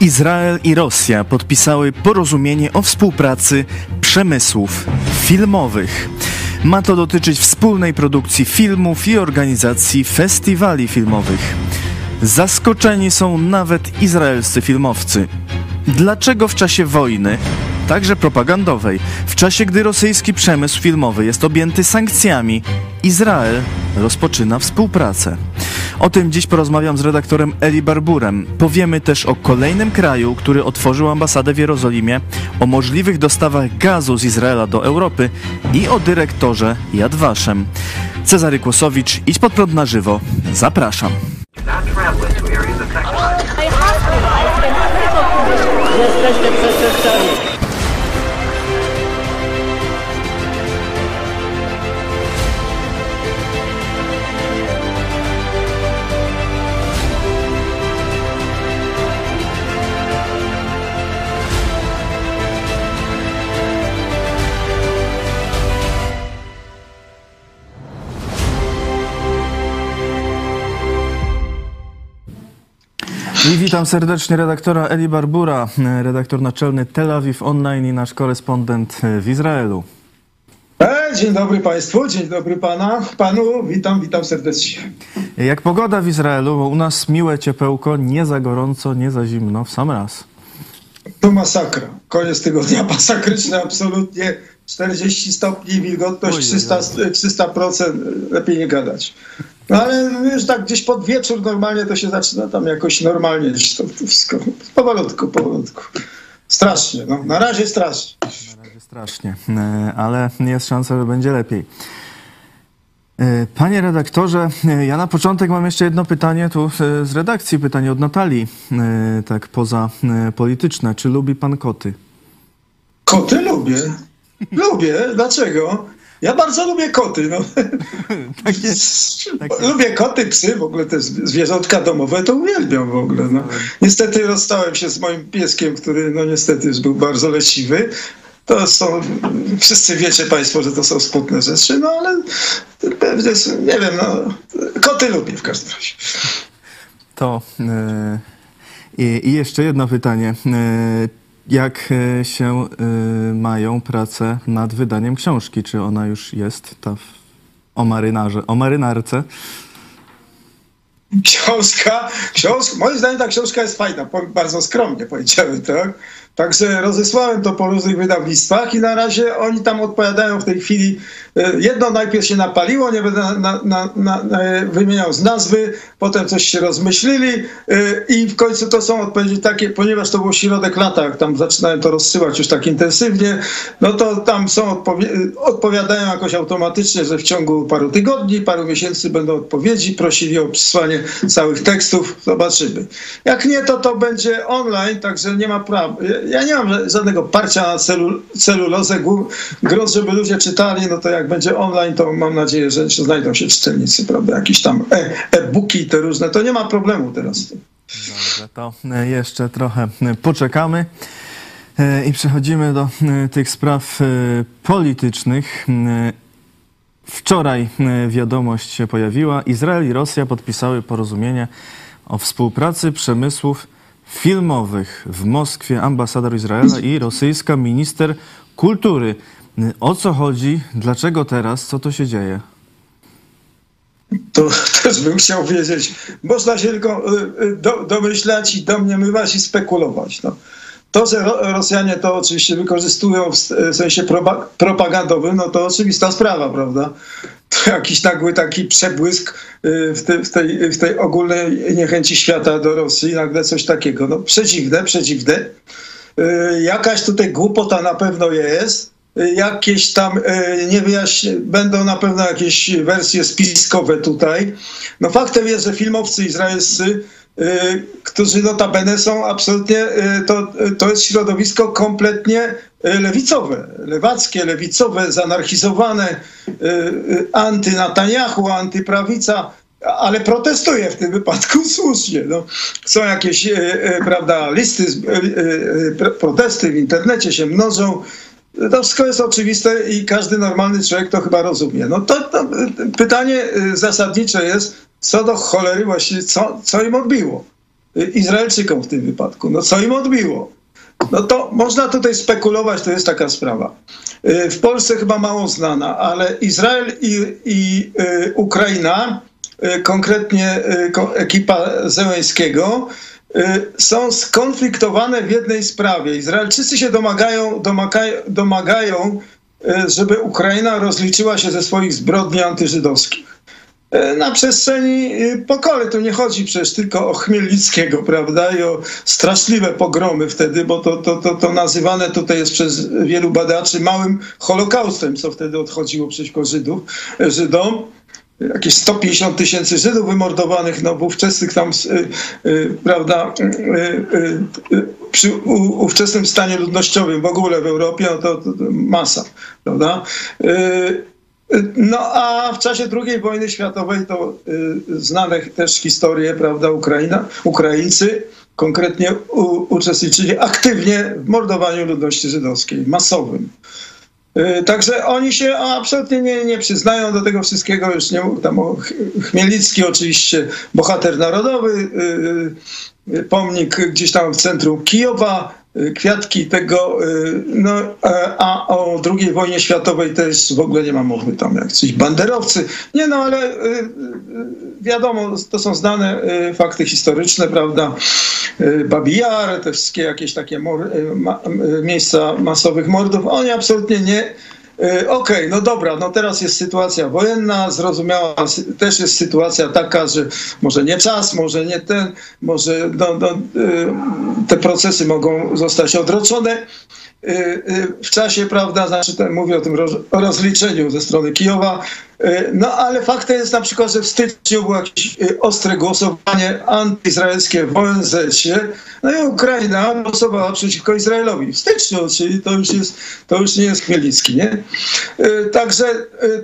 Izrael i Rosja podpisały porozumienie o współpracy przemysłów filmowych. Ma to dotyczyć wspólnej produkcji filmów i organizacji festiwali filmowych. Zaskoczeni są nawet izraelscy filmowcy. Dlaczego w czasie wojny, także propagandowej, w czasie gdy rosyjski przemysł filmowy jest objęty sankcjami, Izrael rozpoczyna współpracę? O tym dziś porozmawiam z redaktorem Eli Barburem. Powiemy też o kolejnym kraju, który otworzył ambasadę w Jerozolimie, o możliwych dostawach gazu z Izraela do Europy i o dyrektorze Yad Vashem. Cezary Kłosowicz, idź pod prąd na żywo. Zapraszam. Jesteście przestępcami. I witam serdecznie redaktora Eli Barbura, redaktor naczelny Tel Awiw Online i nasz korespondent w Izraelu. E, dzień dobry Państwu, dzień dobry Pana, Panu, witam, witam serdecznie. Jak pogoda w Izraelu, bo u nas miłe ciepełko, nie za gorąco, nie za zimno, w sam raz. To masakra, koniec tygodnia masakryczny, absolutnie 40 stopni, wilgotność 300, 300%, lepiej nie gadać. No ale już tak gdzieś pod wieczór normalnie to się zaczyna tam jakoś normalnie gdzieś to wszystko. Powolutku, powolutku. Strasznie, no. Na razie strasznie. Na razie strasznie, e, ale jest szansa, że będzie lepiej. E, Panie redaktorze, e, ja na początek mam jeszcze jedno pytanie tu z redakcji, pytanie od Natalii, tak poza polityczne. Czy lubi pan koty? Koty lubię. Lubię. Dlaczego? Ja bardzo lubię koty. No. Takie, takie. Lubię koty, psy, w ogóle te zwierzątka domowe to uwielbiam w ogóle. No. Niestety rozstałem się z moim pieskiem, który no niestety już był bardzo leciwy. To są, wszyscy wiecie Państwo, że to są smutne rzeczy, no ale pewnie, nie wiem, no, koty lubię w każdym razie. To yy, i jeszcze jedno pytanie. Jak e, się y, mają prace nad wydaniem książki? Czy ona już jest ta o marynarze, o marynarce? Książka, książka, moim zdaniem ta książka jest fajna, bardzo skromnie powiedziałem, tak? Także rozesłałem to po różnych wydawnictwach i na razie oni tam odpowiadają w tej chwili. E, jedno najpierw się napaliło, nie będę na, na, na, wymieniał z nazwy, potem coś się rozmyślili e, i w końcu to są odpowiedzi takie, ponieważ to był środek lata, jak tam zaczynałem to rozsyłać już tak intensywnie, no to tam są odpowie odpowiadają jakoś automatycznie, że w ciągu paru tygodni, paru miesięcy będą odpowiedzi, prosili o przysłanie całych tekstów, zobaczymy. Jak nie, to to będzie online, także nie ma prawa ja nie mam żadnego parcia na celu, celulozę, grunt, żeby ludzie czytali, no to jak będzie online, to mam nadzieję, że, że znajdą się czytelnicy, prawda, jakieś tam e, e-booki te różne, to nie ma problemu teraz. Dobrze, to jeszcze trochę poczekamy. E, I przechodzimy do e, tych spraw politycznych. Wczoraj wiadomość się pojawiła. Izrael i Rosja podpisały porozumienie o współpracy przemysłów filmowych w Moskwie ambasador Izraela i rosyjska minister kultury. O co chodzi? Dlaczego teraz? Co to się dzieje? To też bym chciał wiedzieć. Można się tylko y, y, do, domyślać i domniemywać i spekulować. No. To, że Rosjanie to oczywiście wykorzystują w sensie propagandowym, no to oczywista sprawa, prawda? To jakiś nagły taki przebłysk y, w, te, w, tej, w tej ogólnej niechęci świata do Rosji, nagle coś takiego. No przedziwne, przedziwne. Y, jakaś tutaj głupota na pewno jest. Y, jakieś tam nie wyjaśni, będą na pewno jakieś wersje spiskowe tutaj. No faktem jest, że filmowcy izraelscy którzy notabene są absolutnie, y, to, to jest środowisko kompletnie y, lewicowe, lewackie, lewicowe, zanarchizowane, anty-Netanyahu, antyprawica, ale protestuje w tym wypadku słusznie. No, są jakieś prawda, listy, protesty w internecie się mnożą. To wszystko jest oczywiste i każdy normalny człowiek to chyba rozumie. No to, to pytanie zasadnicze jest, co do cholery właściwie, co, co im odbiło? Izraelczykom w tym wypadku. No co im odbiło? No to można tutaj spekulować, to jest taka sprawa. W Polsce chyba mało znana, ale Izrael i, i Ukraina, konkretnie ekipa Zełęskiego, są skonfliktowane w jednej sprawie. Izraelczycy się domagają, domagają, domagają żeby Ukraina rozliczyła się ze swoich zbrodni antyżydowskich. E, na przestrzeni y, pokory. Tu nie chodzi przecież tylko o Chmielnickiego, prawda, i o straszliwe pogromy wtedy, bo to, to, to, to nazywane tutaj jest przez wielu badaczy małym holokaustem, co wtedy odchodziło przeciwko Żydów, Żydom jakieś 150 tysięcy Żydów wymordowanych, no w ówczesnych tam, prawda, przy ówczesnym stanie ludnościowym w ogóle w Europie, no to, to, to masa, prawda. No a w czasie II wojny światowej to y, znane też historie, prawda, Ukraina, Ukraińcy konkretnie u, uczestniczyli aktywnie w mordowaniu ludności żydowskiej, masowym. Y, także oni się absolutnie nie, nie przyznają do tego wszystkiego. Już nie tam Chmielicki oczywiście, bohater narodowy, y, y, pomnik gdzieś tam w centrum Kijowa, kwiatki tego, y, no, a o II wojnie światowej też w ogóle nie ma mowy, tam jacyś banderowcy. Nie no, ale y, y, wiadomo, to są znane fakty historyczne, prawda? Babijar, te wszystkie jakieś takie miejsca masowych mordów, oni absolutnie nie E, okej, okay, no dobra, no teraz jest sytuacja wojenna, zrozumiała, też jest sytuacja taka, że może nie czas, może nie ten, może no, no, e, te procesy mogą zostać odroczone. Y, y, w czasie, prawda, znaczy mówię o tym rozliczeniu ze strony Kijowa, y, no ale faktem jest na przykład, że w styczniu było jakieś ostre głosowanie antyizraelskie w ONZ, no i Ukraina głosowała przeciwko Izraelowi. W styczniu, czyli to już, jest, to już nie jest Chmielnicki, nie? Także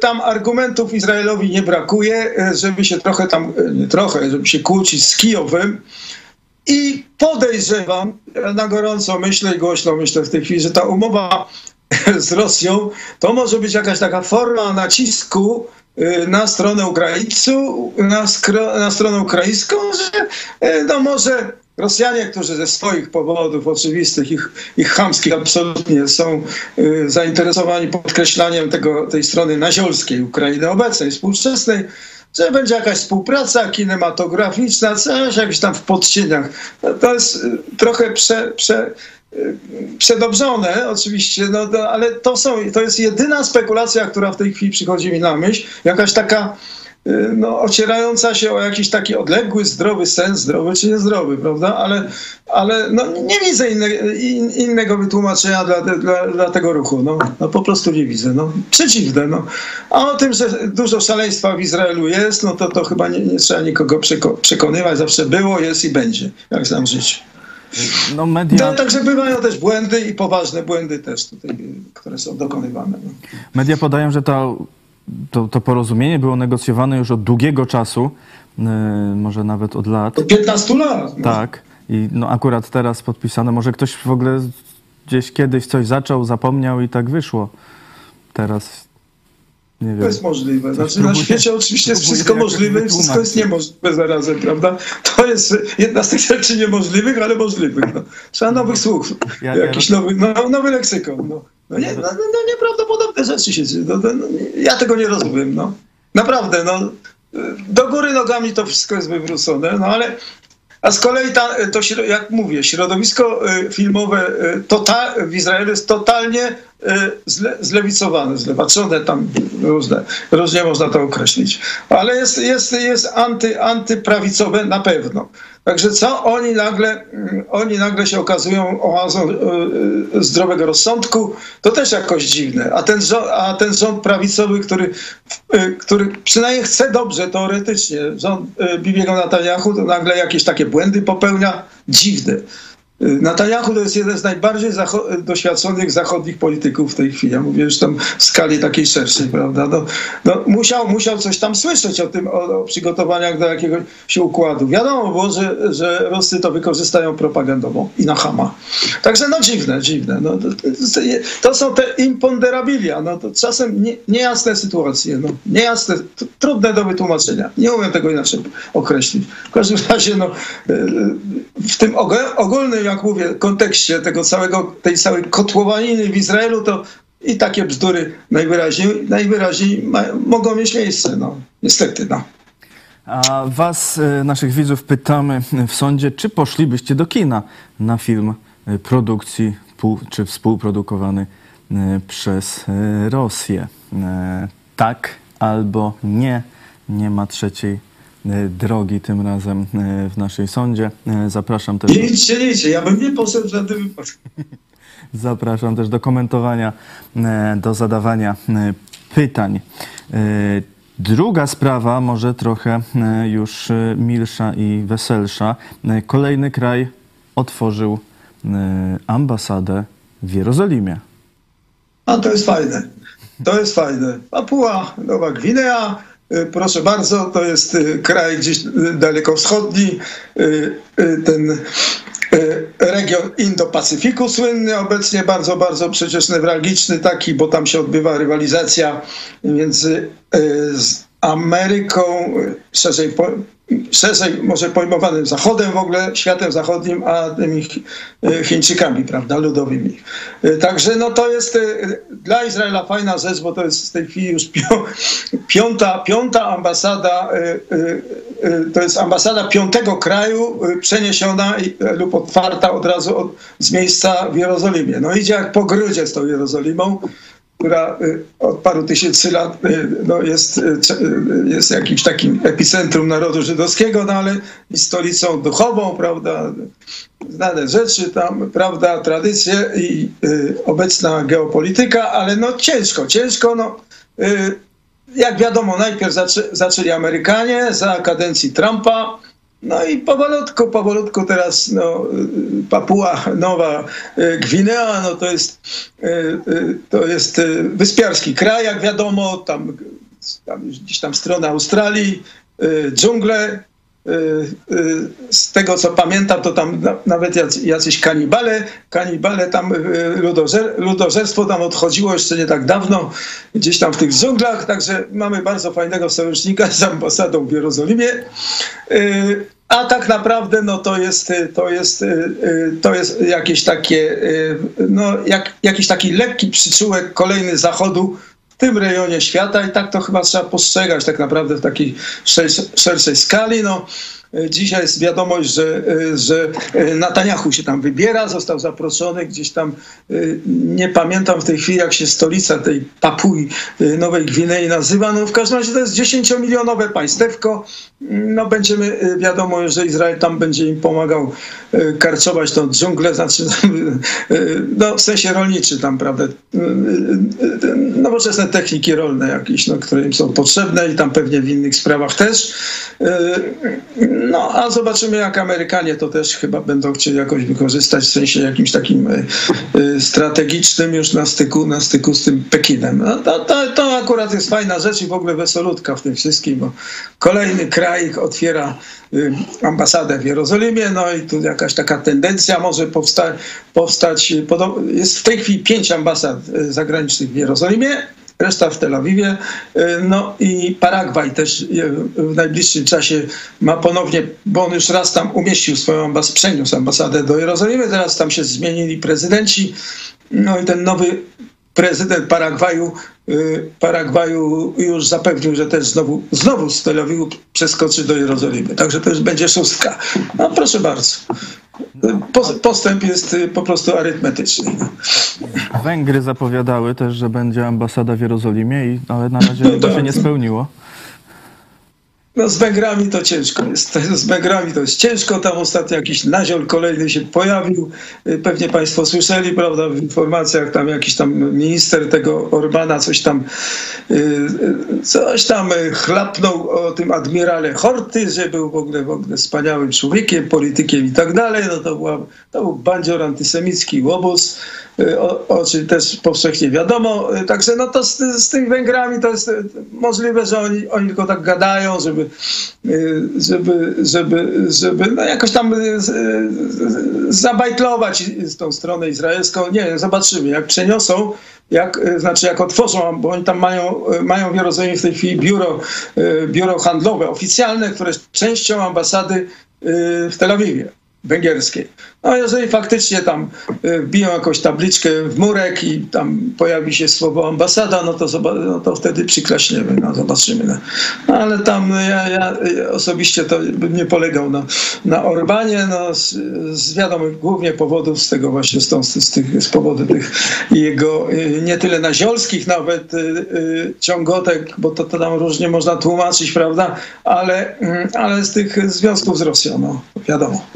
tam argumentów Izraelowi nie brakuje, żeby się trochę tam, trochę, żeby się kłócić z Kijowem, i podejrzewam, na gorąco myślę i głośno myślę w tej chwili, że ta umowa z Rosją to może być jakaś taka forma nacisku y, na stronę Ukraińców, na, na stronę ukraińską, że y, no może Rosjanie, którzy ze swoich powodów oczywistych, ich, ich chamskich absolutnie są y, zainteresowani podkreślaniem tego, tej strony naziolskiej Ukrainy obecnej, współczesnej, że będzie jakaś współpraca kinematograficzna, coś jakieś tam w podcieniach. To jest y, trochę prze, prze, y, przedobrzone oczywiście, no, no, ale to, są, to jest jedyna spekulacja, która w tej chwili przychodzi mi na myśl. Jakaś taka no, ocierająca się o jakiś taki odległy, zdrowy sens, zdrowy czy niezdrowy, prawda? Ale, ale no, nie widzę inne, in, innego wytłumaczenia dla, dla, dla, tego ruchu. No, no, po prostu nie widzę. No, przeciwne. No. A o tym, że dużo szaleństwa w Izraelu jest, no to, to chyba nie, nie trzeba nikogo przekonywać. Zawsze było, jest i będzie, jak znam życie. No, media... No, także bywają też błędy i poważne błędy też tutaj, które są dokonywane. No. Media podają, że to to, to porozumienie było negocjowane już od długiego czasu, yy, może nawet od lat. Od 15 lat. No. Tak. I no akurat teraz podpisane. Może ktoś w ogóle gdzieś kiedyś coś zaczął, zapomniał i tak wyszło. Teraz nie wiem. To jest możliwe. Znaczy, na świecie oczywiście jest wszystko możliwe i wszystko jest niemożliwe zarazem, prawda? To jest jedna z tych rzeczy niemożliwych, ale możliwych. No. Trzeba nowych słów, ja, jakiś ja... nowy, no, nowy leksykon. No. No, nie, no, no, no nieprawdopodobne rzeczy się dzieją. No, no, ja tego nie rozumiem. No. Naprawdę, no, do góry nogami to wszystko jest wywrócone, no ale a z kolei ta, to, jak mówię, środowisko y, filmowe y, total, w Izraelu jest totalnie zle, zlewicowane, zlewaczone, tam różne, różnie można to określić. Ale jest, jest, jest anty, antyprawicowe na pewno. Także co oni nagle, mm, oni nagle się okazują oazą e, e, zdrowego rozsądku, to też jakoś dziwne. A ten, rząd, a ten rząd prawicowy, który, e, który przynajmniej chce dobrze teoretycznie, rząd Bibiego Netanyahu, to nagle jakieś takie błędy popełnia, dziwne. Netanyahu to jest jeden z najbardziej zacho- doświadczonych zachodnich polityków w tej chwili. Ja mówię już tam w skali takiej szerszej, prawda? No, no, musiał, musiał coś tam słyszeć o tym, o, o przygotowaniach do jakiegoś układu. Wiadomo było, że, że Rosy to wykorzystają propagandowo i na Hama. Także no dziwne, dziwne. No, to, to, są te imponderabilia. No, to czasem nie, niejasne sytuacje, no, niejasne, trudne do wytłumaczenia. Nie umiem tego inaczej określić. W każdym razie no, w tym ogólnym jak mówię, kontekście tego całego, tej całej kotłowaniny w Izraelu, to i takie bzdury najwyraźniej, najwyraźniej ma, mogą mieć miejsce. No. Niestety, no. A was, e, naszych widzów, pytamy w sądzie, czy poszlibyście do kina na film e, produkcji czy współprodukowany e, przez Rosję? Tak albo nie. Nie ma trzeciej drogi tym razem e, w naszej sądzie. E, zapraszam też. Liczcie, liczcie, ja bym nie poszedł w wypadek. Zapraszam też do komentowania, do zadawania pytań. Druga sprawa, może trochę już milsza i weselsza. Kolejny kraj otworzył ambasadę w Jerozolimie. A to jest fajne. To jest fajne. Papua Nowa Gwinea proszę bardzo, to jest y, kraj gdzieś y, daleko wschodni, ten region Indo-Pacyfiku słynny, obecnie bardzo, bardzo przecież newralgiczny taki, bo tam się odbywa rywalizacja między Ameryką, szerzej szerzej może pojmowanym Zachodem w ogóle, światem zachodnim, a tymi e, Chińczykami, prawda, ludowymi. E, także no to jest e, dla Izraela fajna rzecz, bo to jest w tej chwili już piąta, piąta ambasada, to jest ambasada piątego kraju przeniesiona lub otwarta od razu od, z miejsca w Jerozolimie. No idzie jak po grudzie z tą Jerozolimą która y, od paru tysięcy lat y, no, jest, y, jest jakimś takim epicentrum narodu żydowskiego, no ale stolicą duchową, prawda, znane rzeczy tam, prawda, tradycje i obecna geopolityka, ale no ciężko, ciężko, no jak wiadomo, najpierw zaczę, zaczęli Amerykanie za kadencji Trumpa, no i powolutku, powolutku teraz no, Papua Nowa e, Gwinea, no to jest, e, e, to jest wyspiarski kraj, jak wiadomo, tam, tam gdzieś tam strona Australii, dżungle, z tego co pamiętam, to tam nawet jacyś kanibale, kanibale tam ludożer, ludożerstwo tam odchodziło jeszcze nie tak dawno, gdzieś tam w tych dżunglach, także mamy bardzo fajnego sojusznika z ambasadą w Jerozolimie. A tak naprawdę no to jest, to jest, to jest jakieś takie, no jak, jakiś taki lekki przyczółek kolejny Zachodu w tym rejonie świata i tak to chyba trzeba postrzegać tak naprawdę w takiej szerszej skali. No, Dzisiaj jest wiadomość, że, że Netanyahu się tam wybiera, został zaproszony gdzieś tam, nie pamiętam w tej chwili, jak się stolica tej Papui Nowej Gwinei nazywa. No w każdym razie to jest 10-milionowe państewko. No będziemy, wiadomo, że Izrael tam będzie im pomagał karczować tą dżunglę, znaczy no w sensie rolniczy tam, prawda, nowoczesne techniki rolne jakieś, no, które im są potrzebne i tam pewnie w innych sprawach też. No, a zobaczymy, jak Amerykanie to też chyba będą chcieli jakoś wykorzystać w sensie jakimś takim y, y, strategicznym już na styku, na styku z tym Pekinem. No, to, to, to akurat jest fajna rzecz i w ogóle wesolutka w tym wszystkim, bo kolejny kraj otwiera y, ambasadę w Jerozolimie, no i tu jakaś taka tendencja może powsta powstać. Jest w tej chwili pięć ambasad zagranicznych w Jerozolimie reszta w Tel Awiwie. Y, no i Paragwaj też y, w najbliższym czasie ma ponownie, bo on już raz tam umieścił swoją ambasadę, przeniósł ambasadę do Jerozolimy, teraz tam się zmienili prezydenci. No i ten nowy prezydent Paragwaju, Paragwaju już zapewnił, że też znowu, znowu z Tel Awiwu przeskoczy do Jerozolimy. Także to już będzie szóstka. No proszę bardzo. Postęp jest y, po prostu arytmetyczny. Węgry zapowiadały też, że będzie ambasada w Jerozolimie, ale na razie no to się nie spełniło. No z Węgrami to ciężko jest. Z Węgrami to jest ciężko. Tam ostatnio jakiś naziol kolejny się pojawił. Pewnie Państwo słyszeli, prawda, w informacjach tam jakiś tam minister tego Orbana coś tam coś tam chlapnął o tym admirale Horty, że był w ogóle, w ogóle wspaniałym człowiekiem, politykiem i tak dalej. No to, była, to był bandzior antysemicki łobuz. Y, o, o czym też powszechnie wiadomo. Y, także no to z, z tymi Węgrami to jest y, możliwe, że oni, oni tylko tak gadają, żeby, żeby, żeby, żeby no jakoś tam zabajtlować tą stronę izraelską. Nie wiem, zobaczymy. Jak przeniosą, jak, znaczy jak otworzą, bo oni tam mają, mają w Jerozolimie w tej chwili biuro, biuro handlowe oficjalne, które jest częścią ambasady w Tel Awiwie węgierskiej. No jeżeli faktycznie tam y, wbiją jakąś tabliczkę w murek i tam pojawi się słowo ambasada, no to, no to wtedy przyklaśniemy, no zobaczymy. No. no ale tam ja, ja, osobiście to bym nie polegał na, na Orbanie, no z, z wiadomych głównie powodów, z tego właśnie, z, tych, z powodu tych jego y, nie tyle naziolskich nawet y, ciągotek, bo to, to tam różnie można tłumaczyć, prawda, ale, ale z tych związków z Rosją, no wiadomo.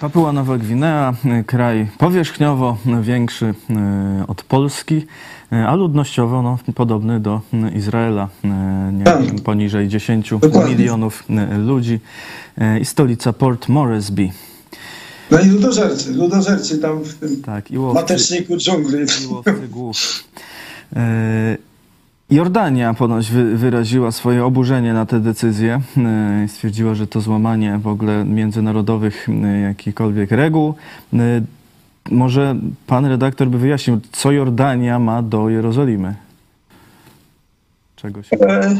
Papua Nowa Gwinea, kraj powierzchniowo większy e, od Polski, e, a ludnościowo no, podobny do Izraela, e, nie, tak. poniżej 10 milionów ludzi i stolica Port Moresby. No i ludożercy, ludożercy tam w tym tak, i łowcy, mateczniku dżungli. I łowcy głów. Jordania ponoć wyraziła swoje oburzenie na tę decyzję e, stwierdziła, że to złamanie w ogóle międzynarodowych e, jakichkolwiek reguł. E, może pan redaktor by wyjaśnił, co Jordania ma do Jerozolimy? Czegoś.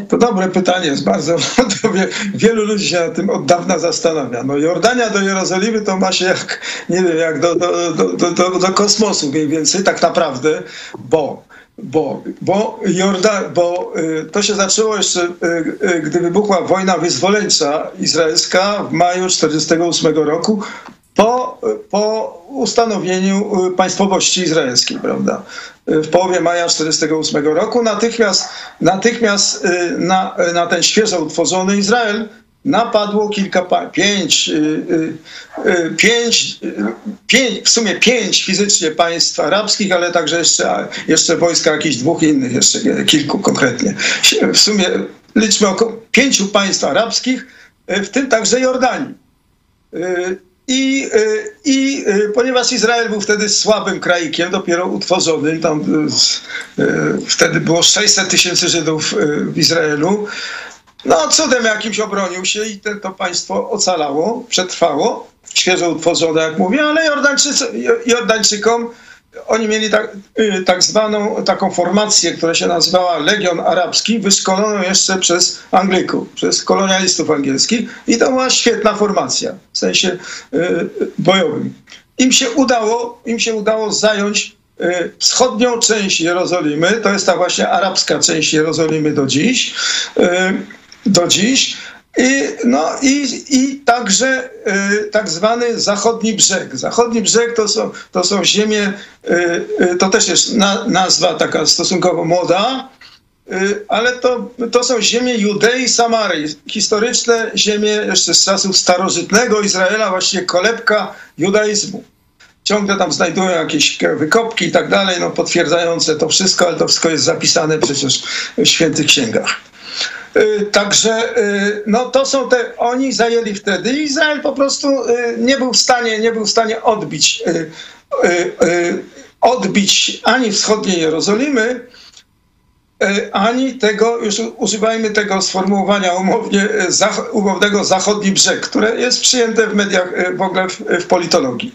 To dobre pytanie jest bardzo. Wielu ludzi się na tym od dawna zastanawia. No Jordania do Jerozolimy to ma się jak, nie wiem, jak do, do, do, do, do kosmosu mniej więcej tak naprawdę, bo bo, bo, Jordan, bo y, to się zaczęło jeszcze, y, y, gdy wybuchła wojna wyzwoleńcza izraelska w maju 1948 roku, po, po ustanowieniu państwowości izraelskiej, prawda? W połowie maja 1948 roku natychmiast, natychmiast na, na ten świeżo utworzony Izrael napadło kilka, pięć, y, y, y, pięć, pięć, w sumie pięć fizycznie państw arabskich, ale także jeszcze, jeszcze wojska jakichś dwóch innych, jeszcze kilku konkretnie. W sumie liczmy około pięciu państw arabskich, w tym także Jordanii. I, I ponieważ Izrael był wtedy słabym kraikiem, dopiero utworzony, tam wtedy było 600 tysięcy Żydów w Izraelu, no, cudem jakimś obronił się i te, to państwo ocalało, przetrwało, świeżo utworzone, jak mówię, ale Jordańczykom oni mieli tak, y, tak zwaną taką formację, która się nazywała Legion Arabski, wyszkoloną jeszcze przez Anglików, przez kolonialistów angielskich i to była świetna formacja w sensie y, bojowym. Im się udało, im się udało zająć y, wschodnią część Jerozolimy, to jest ta właśnie arabska część Jerozolimy do dziś do dziś. I, no i, i także y, tak zwany zachodni brzeg. Zachodni brzeg to są, to są ziemie, y, y, to też jest na, nazwa taka stosunkowo młoda, y, ale to, to są ziemie Judei i Samarii. Historyczne ziemie jeszcze z czasów starożytnego Izraela, właśnie kolebka judaizmu. Ciągle tam znajdują jakieś wykopki i tak dalej, no potwierdzające to wszystko, ale to wszystko jest zapisane przecież w świętych księgach. Y, także y, no to są te, oni zajęli wtedy i Izrael po prostu y, nie był w stanie, nie był w stanie odbić, odbić ani wschodniej Jerozolimy, ani tego, już używajmy tego sformułowania umownie, umownego zachodni brzeg, które jest przyjęte w mediach, w ogóle w, w politologii.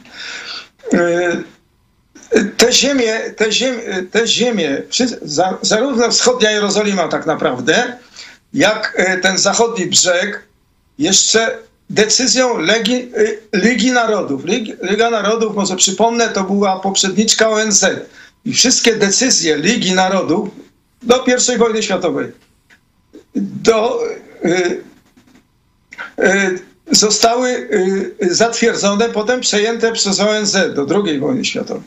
Te ziemie, te ziemie, te ziemie zarówno wschodnia Jerozolima tak naprawdę, jak e, ten zachodni brzeg jeszcze decyzją Legi, e, Ligi Narodów. Liga Narodów, może przypomnę, to była poprzedniczka ONZ. I wszystkie decyzje Ligi Narodów do I wojny światowej do, y, zostały zatwierdzone, potem przejęte przez ONZ do II wojny światowej.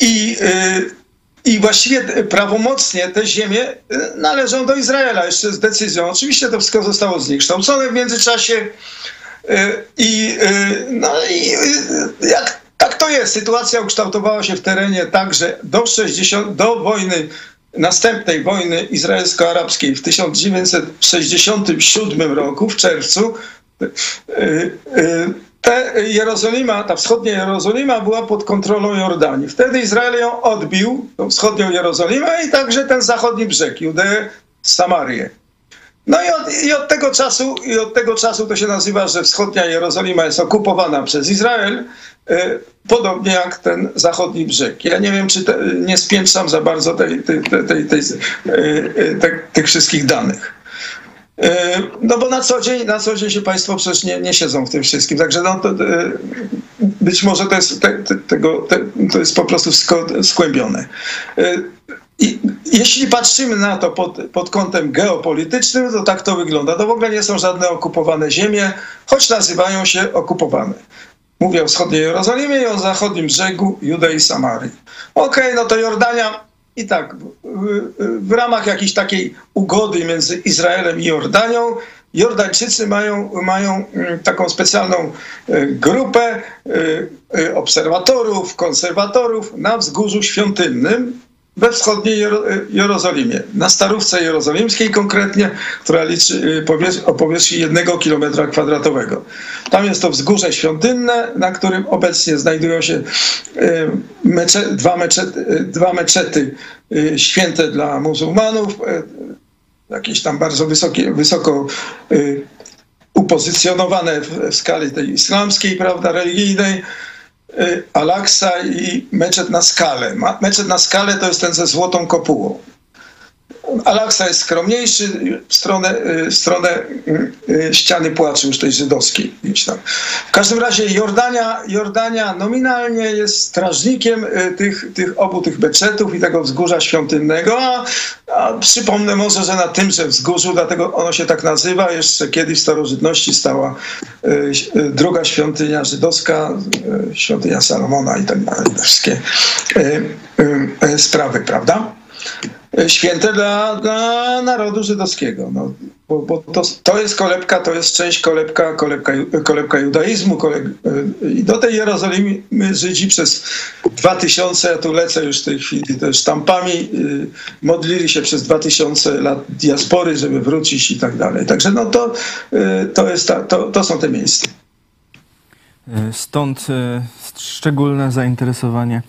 I i właściwie prawomocnie te ziemie należą do Izraela jeszcze z decyzją. Oczywiście to wszystko zostało zniekształcone w międzyczasie i, no, i jak tak to jest. Sytuacja ukształtowała się w terenie tak, że do, 60, do wojny, następnej wojny izraelsko-arabskiej w 1967 roku, w czerwcu, ta Jerozolima, ta wschodnia Jerozolima była pod kontrolą Jordanii. Wtedy Izrael ją odbił, tą wschodnią Jerozolimę i także ten zachodni brzeg, Judeę, Samarię. No i od, i od, tego czasu, i od tego czasu to się nazywa, że wschodnia Jerozolima jest okupowana przez Izrael, y, podobnie jak ten zachodni brzeg. Ja nie wiem, czy te, nie spiętrzam za bardzo tej, tej, tej, tej, y, tych wszystkich danych. E, no bo na co dzień, na co dzień się Państwo przecież nie, nie siedzą w tym wszystkim. Także no, to, e, być może to jest, te, te, tego, te, to jest po prostu skłębione. E, I jeśli patrzymy na to pod, pod kątem geopolitycznym, to tak to wygląda. To w ogóle nie są żadne okupowane ziemie, choć nazywają się okupowane. Mówię o wschodniej Jerozolimie i o zachodnim brzegu Judei i Samarii. Okej, okay, no to Jordania i tak, w, w ramach jakiejś takiej ugody między Izraelem i Jordanią, Jordańczycy mają, mają mm, taką specjalną e, grupę e, e, obserwatorów, konserwatorów na wzgórzu świątynnym, we wschodniej Jerozolimie, na Starówce Jerozolimskiej konkretnie, która liczy y, o powierzchni jednego kilometra kwadratowego. Tam jest to wzgórze świątynne, na którym obecnie znajdują się y, mecze, dwa, meczety, y, dwa meczety święte dla muzułmanów, jakieś tam bardzo wysokie, wysoko upozycjonowane w skali tej islamskiej, prawda, religijnej, Y, Alaksa i meczet na skalę. Meczet na skalę to jest ten ze złotą kopułą. Alaksa jest skromniejszy w stronę, y, w stronę y, ściany płaczy już tej żydowskiej. W każdym razie Jordania, Jordania nominalnie jest strażnikiem tych, tych obu tych beczetów i tego wzgórza świątynnego, a, a przypomnę może, że na tymże wzgórzu, dlatego ono się tak nazywa, jeszcze kiedyś w starożytności stała druga świątynia żydowska, świątynia Salomona i tak dalej, wszystkie sprawy, prawda? Święte dla, dla narodu żydowskiego. No, bo, bo to, to, jest kolebka, to jest część kolebka, kolebka, kolebka judaizmu. Koleb, I do tej Jerozolimy Żydzi przez dwa tysiące, ja tu lecę już w tej chwili też sztampami, y, modlili się przez dwa tysiące lat diaspory, żeby wrócić i tak dalej. Także no to, y, to, jest ta, to, to są te miejsca. Stąd y, szczególne zainteresowanie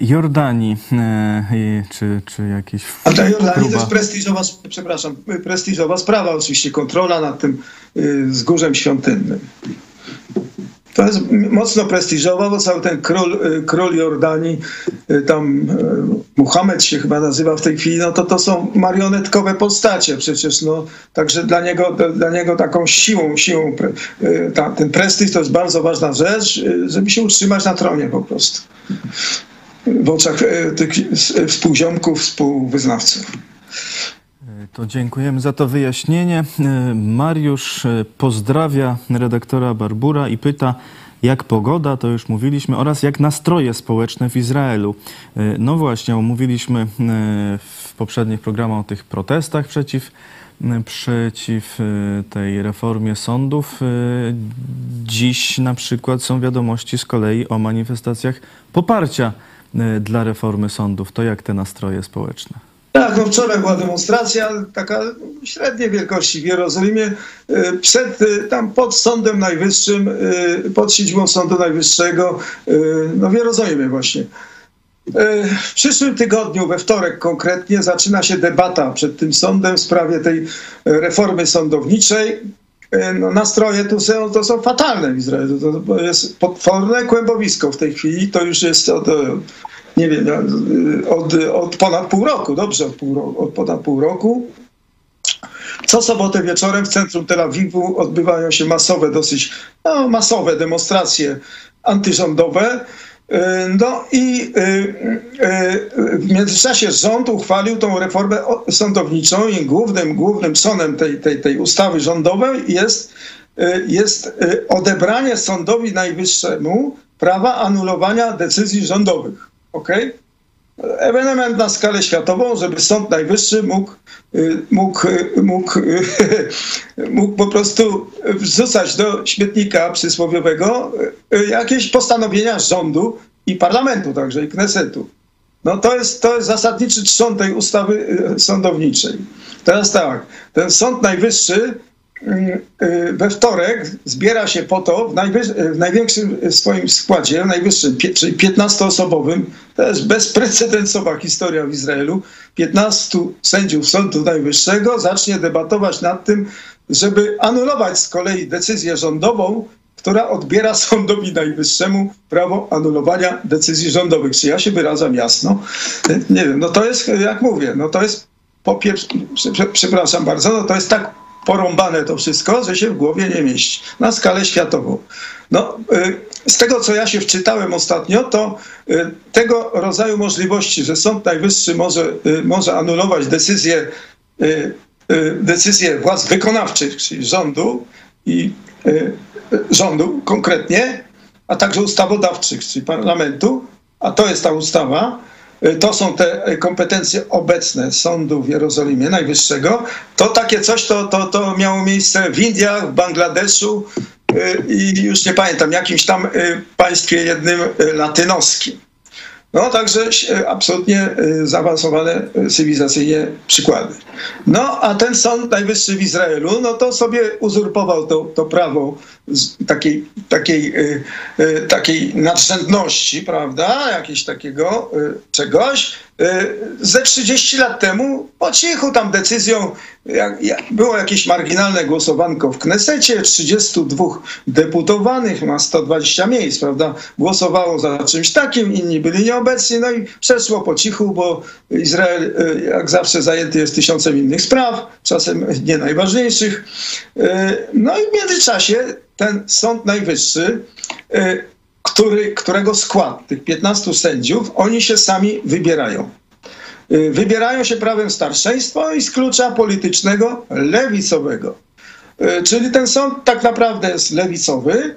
Jordanii, e, czy, czy jakieś. A ta Jordanii próba... to jest prestiżowa, przepraszam, prestiżowa sprawa, oczywiście, kontrola nad tym y, wzgórzem świątynnym. To jest mocno prestiżowa, bo cały ten król, y, król Jordanii, y, tam Muhammad się chyba nazywa w tej chwili, no to to są marionetkowe postacie przecież, no. Także dla niego, dla niego taką siłą, siłą ten prestiż to jest bardzo ważna rzecz, żeby się utrzymać na tronie po prostu w oczach e, tych współziomków, współwyznawców. To dziękujemy za to wyjaśnienie. E, Mariusz e, pozdrawia redaktora Barbura i pyta, jak pogoda, to już mówiliśmy, oraz jak nastroje społeczne w Izraelu. No właśnie, omówiliśmy w poprzednich programach o tych protestach przeciw, przeciw tej reformie sądów. Dziś na przykład są wiadomości z kolei o manifestacjach poparcia dla reformy sądów. To jak te nastroje społeczne? Tak, no wczoraj była demonstracja taka średniej wielkości w Jerozolimie, y, przed, y, tam pod Sądem Najwyższym, pod siedzibą Sądu Najwyższego, no w Jerozolimie właśnie. W przyszłym tygodniu, we wtorek konkretnie, zaczyna się debata przed tym sądem w sprawie tej reformy sądowniczej. No, nastroje tu są, to są fatalne w Izraelu. To jest potworne kłębowisko w tej chwili. To już jest od, nie wiem, od, od ponad pół roku, dobrze, od, pół, od ponad pół roku. Co sobotę wieczorem w centrum Tel Awiwu odbywają się masowe, dosyć no, masowe demonstracje antyrządowe. No i y, y, w międzyczasie rząd uchwalił tą reformę sądowniczą i głównym, głównym czonem tej, tej, tej ustawy rządowej jest, jest odebranie sądowi najwyższemu prawa anulowania decyzji rządowych. Okay? Ewenement na skalę światową, żeby Sąd Najwyższy mógł, mógł, mógł, mógł po prostu wrzucać do śmietnika przysłowiowego jakieś postanowienia rządu i parlamentu także, i Knesetu. No to jest, to jest zasadniczy trzon tej ustawy sądowniczej. Teraz tak, ten Sąd Najwyższy we wtorek zbiera się po to w, w największym swoim składzie, najwyższym, czyli 15-osobowym, to jest bezprecedensowa historia w Izraelu, 15 sędziów Sądu Najwyższego zacznie debatować nad tym, żeby anulować z kolei decyzję rządową, która odbiera Sądowi Najwyższemu prawo anulowania decyzji rządowych. Czy ja się wyrażam jasno? Nie wiem, no to jest, jak mówię, no to jest po pierwsze, przepraszam bardzo, no to jest tak porąbane to wszystko, że się w głowie nie mieści na skalę światową. No, y, z tego, co ja się wczytałem ostatnio, to y, tego rodzaju możliwości, że Sąd Najwyższy może, y, może anulować decyzje, decyzje władz wykonawczych, czyli rządu i rządu konkretnie, a także ustawodawczych, czyli parlamentu, a to jest ta ustawa, to są te kompetencje obecne Sądu w Jerozolimie Najwyższego, to takie coś to, to, to miało miejsce w Indiach, w Bangladeszu y, i już nie pamiętam, jakimś tam y, państwie jednym latynoskim. No, także absolutnie zaawansowane cywilizacyjnie przykłady. No, a ten Sąd Najwyższy w Izraelu, no to sobie uzurpował to, to prawo takiej, takiej, takiej nadrzędności, prawda, jakiegoś takiego czegoś, ze 30 lat temu po cichu tam decyzją, jak, jak było jakieś marginalne głosowanko w Knesecie, 32 deputowanych ma 120 miejsc, prawda, głosowało za czymś takim, inni byli nieobecni, no i przeszło po cichu, bo Izrael jak zawsze zajęty jest tysiącem innych spraw, czasem nie najważniejszych. No i w międzyczasie ten Sąd Najwyższy który, którego skład, tych 15 sędziów, oni się sami wybierają. Y, wybierają się prawem starszeństwa i z klucza politycznego lewicowego. Y, czyli ten sąd tak naprawdę jest lewicowy,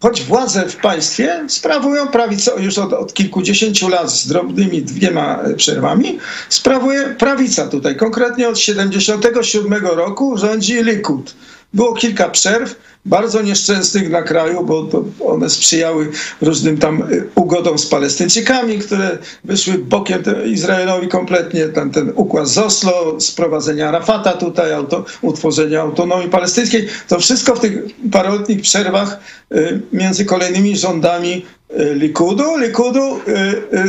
choć władze w państwie sprawują prawico, już od, od kilkudziesięciu lat z drobnymi dwiema przerwami, sprawuje prawica tutaj. Konkretnie od 77 roku rządzi Likud. Było kilka przerw, bardzo nieszczęsnych dla kraju, bo one sprzyjały różnym tam y, ugodom z Palestyńczykami, które wyszły bokiem Izraelowi kompletnie. Tam ten układ z Oslo, sprowadzenia Rafata tutaj, auto, utworzenia autonomii palestyńskiej. To wszystko w tych paroletnich przerwach y, między kolejnymi rządami y, Likudu, Likudu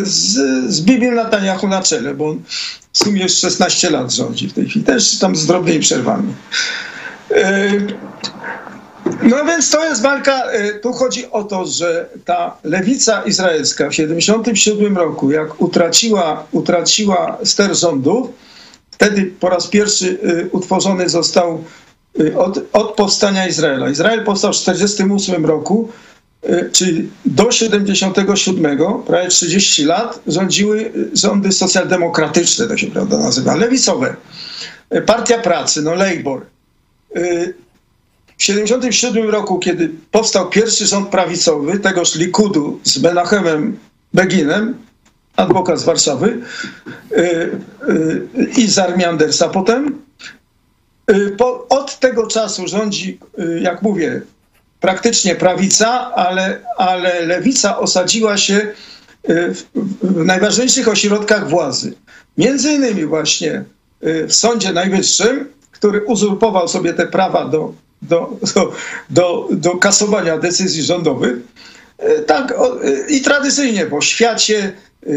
z, z Bibim Netanyahu na czele, bo on w sumie już 16 lat rządzi w tej chwili, też tam z drobnymi przerwami. No więc to jest walka, y, tu chodzi o to, że ta lewica izraelska w 1977 roku, jak utraciła, utraciła ster rządów, wtedy po raz pierwszy y, utworzony został y, od, od powstania Izraela. Izrael powstał w 1948 roku, czyli do 77, prawie 30 lat, rządziły rządy socjaldemokratyczne, to się prawda nazywa, lewicowe. Partia Pracy, no Labour w 1977 roku, kiedy powstał pierwszy rząd prawicowy, tegoż Likudu z Menachemem Beginem, adwokat z Warszawy, y, y, i z potem, y, po, od tego czasu rządzi, jak mówię, praktycznie prawica, ale, ale lewica osadziła się w, w najważniejszych ośrodkach władzy. Między innymi właśnie w Sądzie Najwyższym, który uzurpował sobie te prawa do do, do, do, do kasowania decyzji rządowych. E, tak e, i tradycyjnie po świecie, e,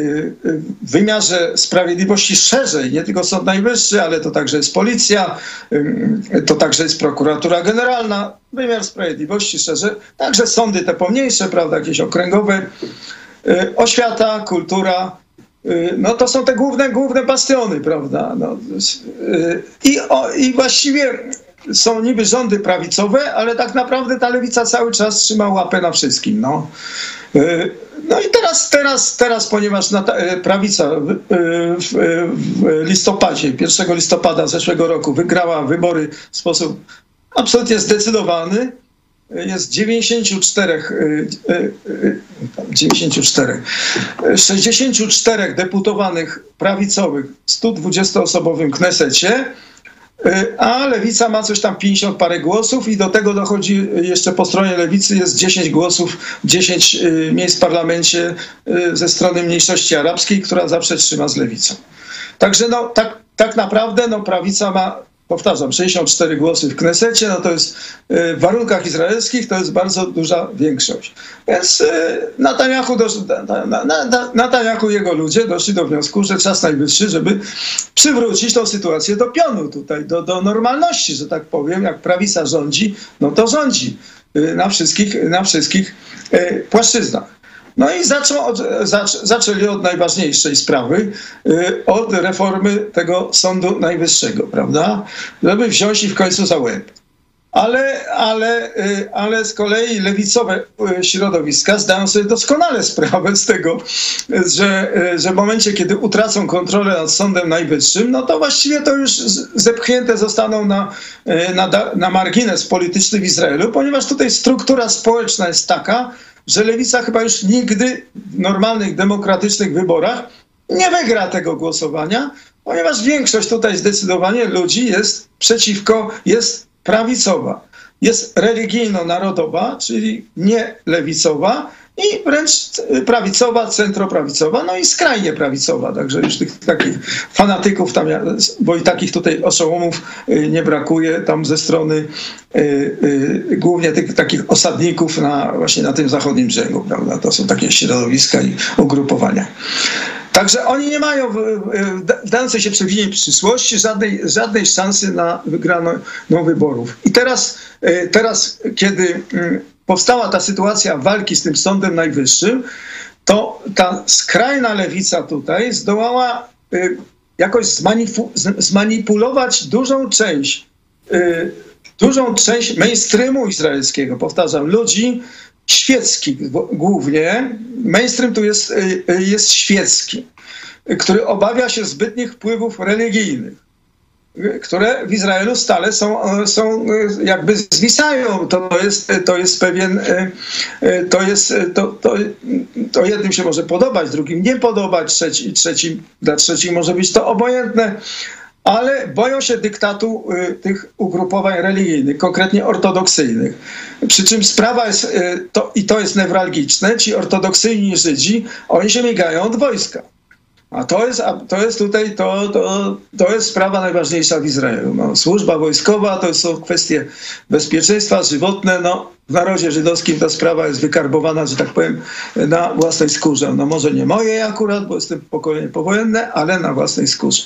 w wymiarze sprawiedliwości szerzej, nie tylko Sąd Najwyższy, ale to także jest policja, to także jest prokuratura generalna, wymiar sprawiedliwości szerzej, także sądy te pomniejsze, prawda, jakieś okręgowe, oświata, kultura, no to są te główne, główne bastiony, prawda. No, i, o, I właściwie są niby rządy prawicowe, ale tak naprawdę ta lewica cały czas trzyma łapę na wszystkim. No, y, no i teraz, teraz, teraz ponieważ y, prawica y, w, w listopadzie, 1 listopada zeszłego roku wygrała wybory w sposób absolutnie zdecydowany, jest 94, 94, 64 deputowanych prawicowych w 120-osobowym Knesecie, a lewica ma coś tam 50 parę głosów i do tego dochodzi jeszcze po stronie lewicy jest 10 głosów, 10 miejsc w parlamencie ze strony mniejszości arabskiej, która zawsze trzyma z lewicą. Także no, tak, tak naprawdę no, prawica ma powtarzam, 64 głosy w Knesecie, no to jest w warunkach izraelskich to jest bardzo duża większość. Więc Netanyahu, Netanyahu i jego ludzie doszli do wniosku, że czas najwyższy, żeby przywrócić tą sytuację do pionu tutaj, do, do normalności, że tak powiem. Jak prawica rządzi, no to rządzi na wszystkich, na wszystkich płaszczyznach. No i od, zac, zaczęli od najważniejszej sprawy, y, od reformy tego Sądu Najwyższego, prawda? Żeby wziąć i w końcu za łeb. Ale, ale, y, ale z kolei lewicowe y, środowiska zdają sobie doskonale sprawę z tego, że, że w momencie, kiedy utracą kontrolę nad Sądem Najwyższym, no to właściwie to już zepchnięte zostaną na, na, na margines polityczny w Izraelu, ponieważ tutaj struktura społeczna jest taka, że lewica chyba już nigdy w normalnych, demokratycznych wyborach nie wygra tego głosowania, ponieważ większość tutaj zdecydowanie ludzi jest przeciwko, jest prawicowa, jest religijno-narodowa, czyli nie lewicowa i wręcz prawicowa, centroprawicowa, no i skrajnie prawicowa. Także już tych takich fanatyków tam, bo i takich tutaj oszołomów y, nie brakuje tam ze strony y, y, głównie tych takich osadników na, właśnie na tym zachodnim brzegu, prawda? To są takie środowiska i ugrupowania. Także oni nie mają w dającej się przewidzieć przyszłości żadnej, żadnej szansy na wygraną wyborów. I teraz, teraz kiedy powstała ta sytuacja walki z tym Sądem Najwyższym, to ta skrajna lewica tutaj zdołała y, jakoś zmanipulować dużą część, y, dużą część mainstreamu izraelskiego. Powtarzam, ludzi świeckich głównie. Mainstream tu jest, y, jest świecki, który obawia się zbytnich wpływów religijnych które w Izraelu stale są, są jakby zwisają. To jest, to jest pewien, to jest, to, to, to jednym się może podobać, drugim nie podobać, trzeci, dla trzecich może być to obojętne, ale boją się dyktatu tych ugrupowań religijnych, konkretnie ortodoksyjnych. Przy czym sprawa jest, to, i to jest newralgiczne, ci ortodoksyjni Żydzi, oni się migają od wojska. A to jest, a to jest tutaj, to, to, to jest sprawa najważniejsza w Izraelu. No, służba wojskowa to są kwestie bezpieczeństwa żywotne. No, w narodzie żydowskim ta sprawa jest wykarbowana, że tak powiem, na własnej skórze. No może nie mojej akurat, bo jestem pokolenie powojenne, ale na własnej skórze.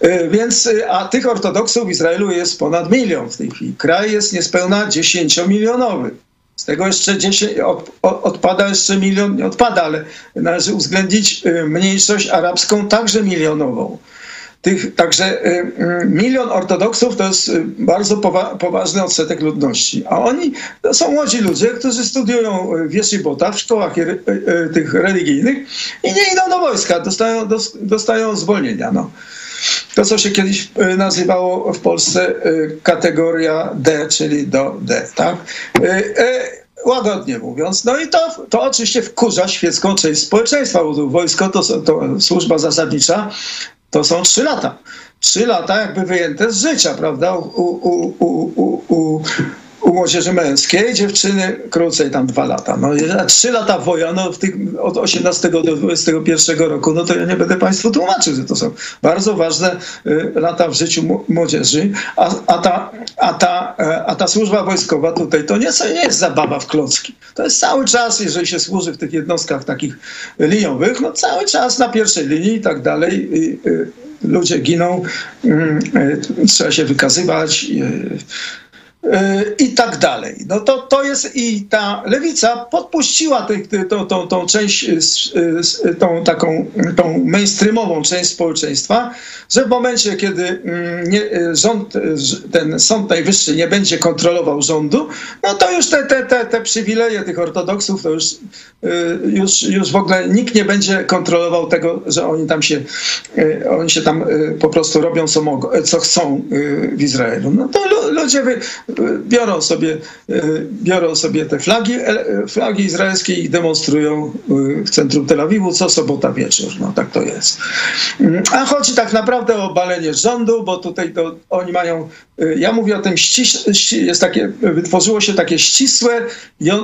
E, więc, e, a tych ortodoksów w Izraelu jest ponad milion w tej chwili. Kraj jest niespełna dziesięciomilionowy. Z tego jeszcze 10, od, odpada jeszcze milion, nie odpada, ale należy uwzględnić y, mniejszość arabską także milionową. Tych, także y, y, milion ortodoksów to jest bardzo powa poważny odsetek ludności. A oni to są młodzi ludzie, którzy studiują w Jeszybotach, w szkołach tych religijnych i nie idą do wojska, dostają, dostają zwolnienia. No. To, co się kiedyś nazywało w Polsce kategoria D, czyli do D. Tak? łagodnie mówiąc. No i to, to oczywiście wkurza świecką część społeczeństwa, bo wojsko to, to służba zasadnicza to są trzy lata. Trzy lata jakby wyjęte z życia, prawda? U, u, u, u, młodzieży męskiej, dziewczyny krócej tam dwa lata. No, trzy lata woja, no w tych, od 18 do 21 roku, no to ja nie będę Państwu tłumaczył, że to są bardzo ważne y, lata w życiu młodzieży, a, a, ta, a, ta, e, a ta służba wojskowa tutaj to nie, nie jest zabawa w klocki. To jest cały czas, jeżeli się służy w tych jednostkach takich liniowych, no cały czas na pierwszej linii i tak dalej. ludzie giną, mm, y, trzeba się wykazywać i tak dalej. No to, to jest i ta lewica podpuściła tą, tą, tą część, tą taką tą mainstreamową część społeczeństwa, że w momencie, kiedy mm, nie, rząd, ten Sąd Najwyższy nie będzie kontrolował rządu, no to już te, te, te, te przywileje tych ortodoksów, to już, y, już, już w ogóle nikt nie będzie kontrolował tego, że oni tam się, y, oni się tam y, po prostu robią co, mogą, co chcą w Izraelu. No to ludzie wy, biorą sobie, biorą sobie te flagi, flagi izraelskie i demonstrują w centrum Tel Awiwu co sobota wieczór. No tak to jest. A chodzi tak naprawdę o obalenie rządu, bo tutaj to oni mają, ja mówię o tym jest takie, wytworzyło się takie ścisłe,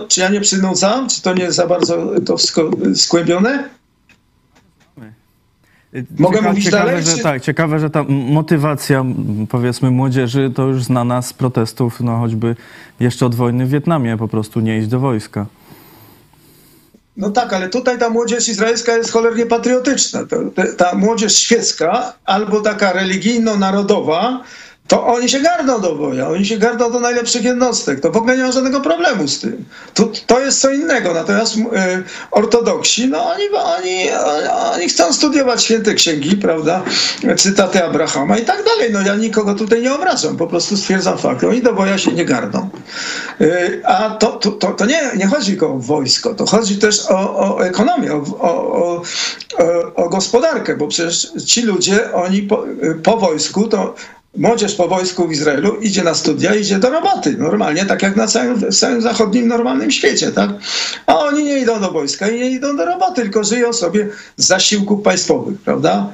czy ja nie przynudzam, czy to nie za bardzo to skłębione? Mogę Cieka, mówić ciekawe, dalej? Że, czy... Tak, ciekawe, że ta motywacja, powiedzmy, młodzieży to już znana z protestów, no choćby jeszcze od wojny w Wietnamie, po prostu nie iść do wojska. No tak, ale tutaj ta młodzież izraelska jest cholernie patriotyczna. Ta, ta młodzież świecka albo taka religijno-narodowa, to oni się garną do boja, oni się garną do najlepszych jednostek. To w ogóle nie ma żadnego problemu z tym. To, to jest co innego. Natomiast y, ortodoksi, no oni, oni, oni chcą studiować święte księgi, prawda, cytaty Abrahama i tak dalej. No ja nikogo tutaj nie obrażam, po prostu stwierdzam fakt. Oni do boja się nie garną. Y, a to, to, to, to, nie, nie chodzi tylko o wojsko, to chodzi też o, o ekonomię, o, o, o, gospodarkę, bo przecież ci ludzie, oni po, po wojsku to młodzież po wojsku w Izraelu idzie na studia, idzie do roboty. Normalnie, tak jak na całym, całym zachodnim, normalnym świecie, tak? A oni nie idą do wojska i nie idą do roboty, tylko żyją sobie z zasiłków państwowych, prawda?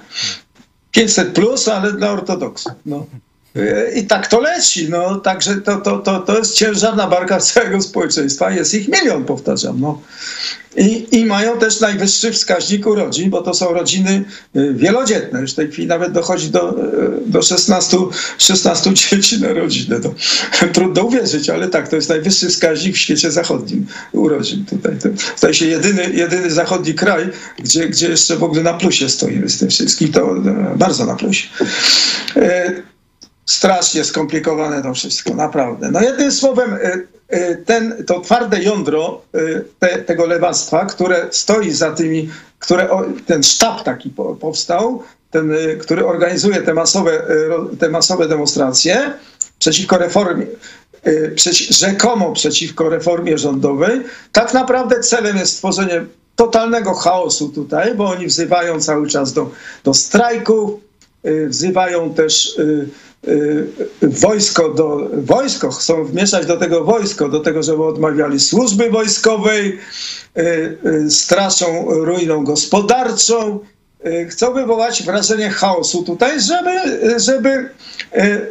500 plus, ale dla ortodoksów. No. I tak to leci. No, także to, to, to, to jest ciężarna barka całego społeczeństwa. Jest ich milion, powtarzam. No. I, I mają też najwyższy wskaźnik urodzin, bo to są rodziny y, wielodzietne. Już w tej chwili nawet dochodzi do, y, do 16, 16 dzieci na rodzinę. To, trudno uwierzyć, ale tak, to jest najwyższy wskaźnik w świecie zachodnim urodzin. Tutaj to staje się jedyny, jedyny zachodni kraj, gdzie, gdzie jeszcze w ogóle na plusie stoimy z tym wszystkim. To y, bardzo na plusie strasznie skomplikowane to wszystko, naprawdę. No jednym słowem, y, y, ten, to twarde jądro y, te, tego lewactwa, które stoi za tymi, które, ten sztab taki powstał, ten, który organizuje te masowe, te masowe demonstracje przeciwko reformie, rzekomo przeciwko reformie rządowej, tak naprawdę celem jest stworzenie totalnego chaosu tutaj, bo oni wzywają cały czas do, do strajków, wzywają też wojsko do wojsko, chcą wmieszać do tego wojsko, do tego, żeby odmawiali służby wojskowej, y, y, straszą ruiną gospodarczą, chcą wywołać wrażenie chaosu tutaj, żeby, żeby,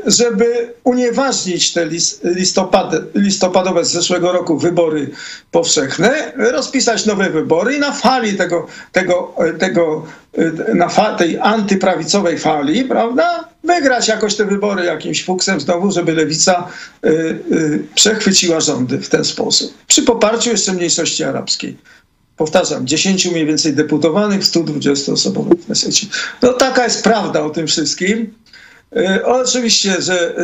żeby unieważnić te listopady, listopadowe z zeszłego roku wybory powszechne, rozpisać nowe wybory i na fali tego, tego, tego na fa tej antyprawicowej fali, prawda, wygrać jakoś te wybory jakimś fuksem znowu, żeby lewica y, y, przechwyciła rządy w ten sposób. Przy poparciu jeszcze mniejszości arabskiej. Powtarzam, 10 mniej więcej deputowanych w 120 osobowym Knesecie. No taka jest prawda o tym wszystkim. Y, oczywiście, że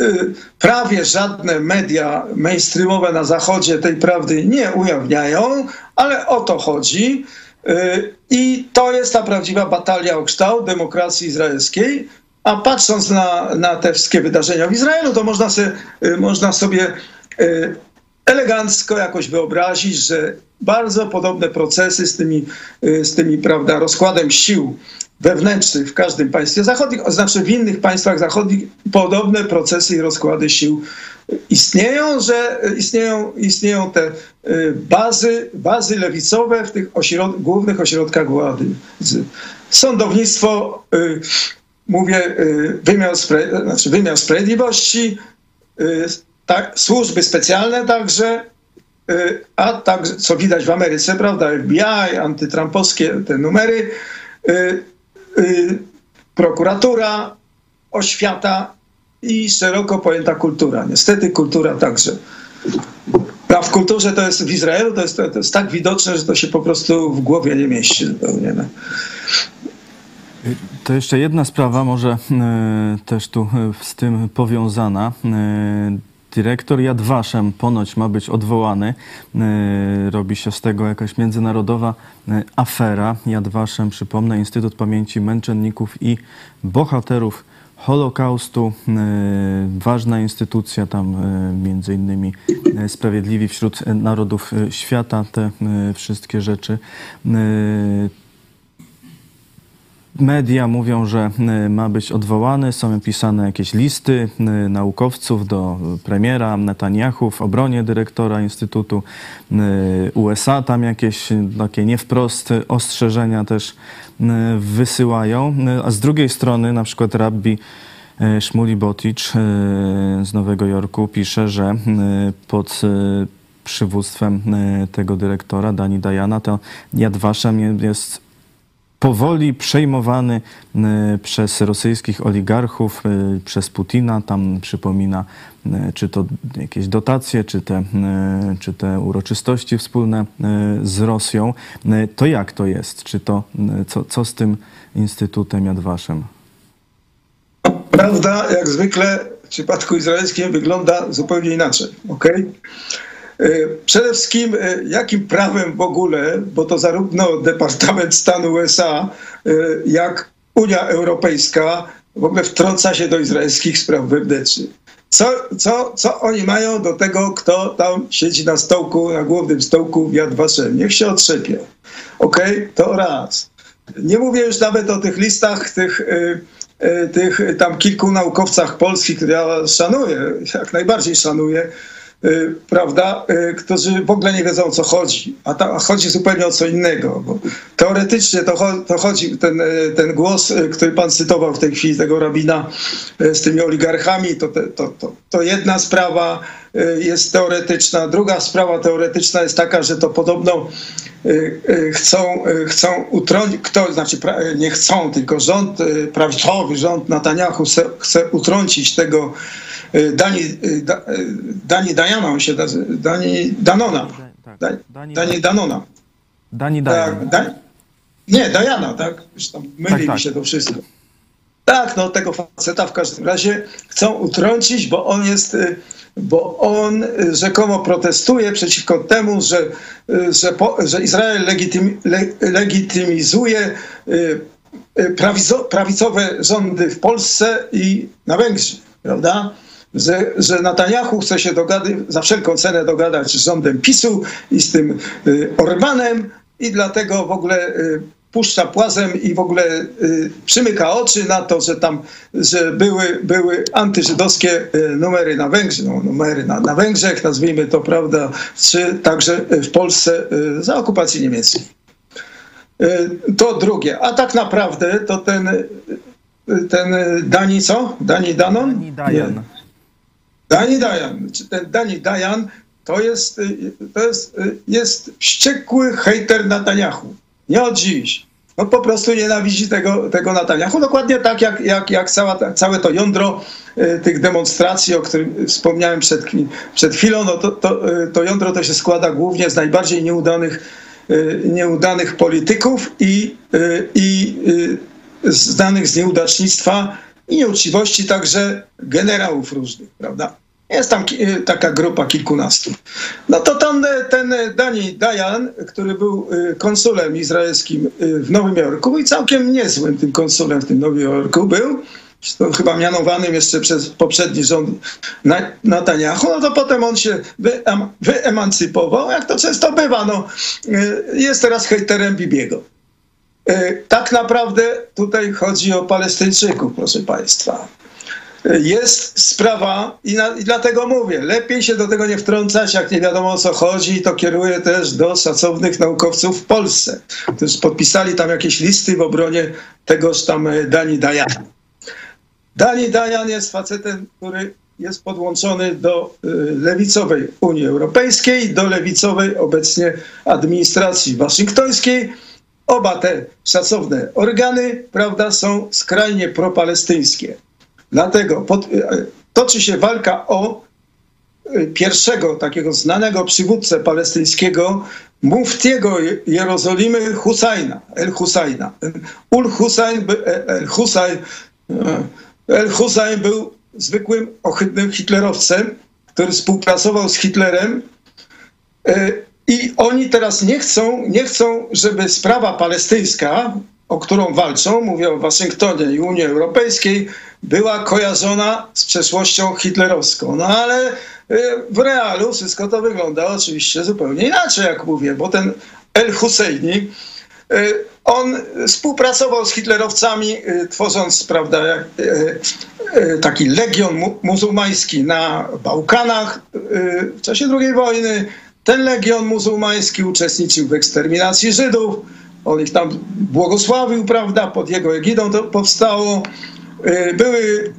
y, y, prawie żadne media mainstreamowe na Zachodzie tej prawdy nie ujawniają, ale o to chodzi. I to jest ta prawdziwa batalia o kształt demokracji izraelskiej, a patrząc na, na te wszystkie wydarzenia w Izraelu, to można y, można sobie elegancko jakoś wyobrazić, że bardzo podobne procesy z tymi, y, z tymi prawda, rozkładem sił wewnętrznych w każdym państwie zachodnim, znaczy w innych państwach zachodnich podobne procesy i rozkłady sił istnieją, że istnieją, istnieją te bazy, bazy lewicowe w tych ośrod głównych ośrodkach władzy. Sądownictwo mówię, y, wymiar, znaczy wymiar sprawiedliwości, y, tak, służby specjalne także, y, a także, co widać w Ameryce, prawda, FBI, antytrampowskie te numery, prokuratura, oświata i szeroko pojęta kultura. Niestety kultura także. A w kulturze to jest w Izraelu to jest, to jest tak widoczne, że to się po prostu w głowie nie mieści zupełnie. No. To jeszcze jedna sprawa, może też tu z tym powiązana. E, dyrektor Yad Vashem ponoć ma być odwołany. Robi się z tego jakaś międzynarodowa afera. Yad Vashem, przypomnę, Instytut Pamięci Męczenników i Bohaterów Holokaustu. Ważna instytucja, tam między innymi Sprawiedliwi wśród Narodów Świata, te wszystkie rzeczy media mówią, że y, ma być odwołany. Są pisane jakieś listy y, naukowców do premiera Netanyahu w obronie dyrektora Instytutu USA. Tam jakieś takie nie wprost ostrzeżenia też wysyłają. A z drugiej strony na przykład rabbi Szmuli Boticz z Nowego Jorku pisze, że pod przywództwem tego dyrektora Dani Dajana to Yad Vashem jest powoli przejmowany y, przez rosyjskich oligarchów, y, przez Putina. Tam przypomina, y, czy to jakieś dotacje, czy te, czy te uroczystości wspólne z Rosją. To jak to jest? Czy to, co, co z tym Instytutem Jadwaszem? Prawda, jak zwykle w przypadku izraelskim wygląda zupełnie inaczej. Okay? E, przede wszystkim, e, jakim prawem w ogóle, bo to zarówno Departament Stanu USA, e, jak Unia Europejska w ogóle wtrąca się do izraelskich spraw wewnętrznych. Co, co, co oni mają do tego, kto tam siedzi na stołku, na głównym stołku w Yad Vashem? Niech się otrzepią. Okej, okay? to raz. Nie mówię już nawet o tych listach tych, tych tam kilku naukowcach polskich, które ja szanuję, jak najbardziej szanuję, prawda, y, którzy w ogóle nie wiedzą o co chodzi, a, ta, a chodzi zupełnie o co innego. Bo teoretycznie to, to chodzi, ten, y, ten głos, który pan cytował w tej chwili, tego rabina z tymi oligarchami, to, to, to, to jedna sprawa jest teoretyczna. Druga sprawa teoretyczna jest taka, że to podobno chcą, chcą utrącić, kto, znaczy nie chcą, tylko rząd, prawidłowy rząd Netanyahu chce, chce utrącić tego Y, Dani, y, y, Dani Dajana, on się Dani Danona. Tak, Dani Danona. Dani Dajana. Tak, da, nie, Dajana, tak? Już tam myli tak, tak. mi się to wszystko. Tak, no tego faceta w każdym razie chcą utrącić, bo on jest, bo on rzekomo protestuje przeciwko temu, że, że, po, że Izrael legitymi, le, legitymizuje prawicowe rządy w Polsce i na Węgrzech, prawda? Że, że Netanyahu chce się dogadać, za wszelką cenę dogadać z rządem PiSu i z tym y, Orbanem i dlatego w ogóle y, puszcza płazem i w ogóle y, przymyka oczy na to, że tam że były, były antyżydowskie numery na Węgrzech, no, numery na, na Węgrzech, nazwijmy to, prawda, czy także w Polsce za okupacji niemieckiej. To drugie. A tak naprawdę to ten, ten Dani co? Dani Danon? Dani Dajan. Nie. Dani Dajan, ten Dani Dajan to jest, y, to jest, y, jest wściekły hejter Netanyahu. Nie od dziś. No po prostu nienawidzi tego, tego Netanyahu. Dokładnie tak jak, jak, jak cała, całe to jądro y, tych demonstracji, o którym wspomniałem przed, przed chwilą, no to, to, to jądro to się składa głównie z najbardziej nieudanych, nieudanych polityków i, i znanych z nieudacznictwa i nieuczciwości także generałów różnych, prawda? Jest tam taka grupa kilkunastu. No to tam y, ten y, Dani Dayan, który był konsulem izraelskim w Nowym Jorku i całkiem niezłym tym konsulem w tym Nowym Jorku był, chyba mianowanym jeszcze przez poprzedni rząd Netanyahu, no to potem on się wyemancypował, jak to często bywa, no, jest teraz hejterem Bibiego. Tak naprawdę tutaj chodzi o Palestyńczyków, proszę Państwa jest sprawa i, na, i, dlatego mówię, lepiej się do tego nie wtrącać, jak nie wiadomo o co chodzi, to kieruję też do szacownych naukowców w Polsce, którzy podpisali tam jakieś listy w obronie tegoż tam e, Dani Dajan. Dani Dajan jest facetem, który jest podłączony do e, lewicowej Unii Europejskiej, do lewicowej obecnie administracji waszyngtońskiej. Oba te szacowne organy, prawda, są skrajnie propalestyńskie. Dlatego pod, e, toczy się walka o e, pierwszego takiego znanego przywódcę palestyńskiego, muftiego Jerozolimy Husajna, El Husajna. Ul Husayn, e, El Husayn, El Husayn był zwykłym ohydnym hitlerowcem, który współpracował z Hitlerem i oni teraz nie chcą, nie chcą, żeby sprawa palestyńska, o którą walczą, mówię o Waszyngtonie i Unii Europejskiej, była kojarzona z przeszłością hitlerowską. No ale y, w realu wszystko to wygląda oczywiście zupełnie inaczej, jak mówię, bo ten El Husseini on współpracował z hitlerowcami, tworząc prawda, taki legion muzułmański na Bałkanach w czasie II wojny. Ten legion muzułmański uczestniczył w eksterminacji Żydów. On ich tam błogosławił, prawda? Pod jego egidą to powstało. Były,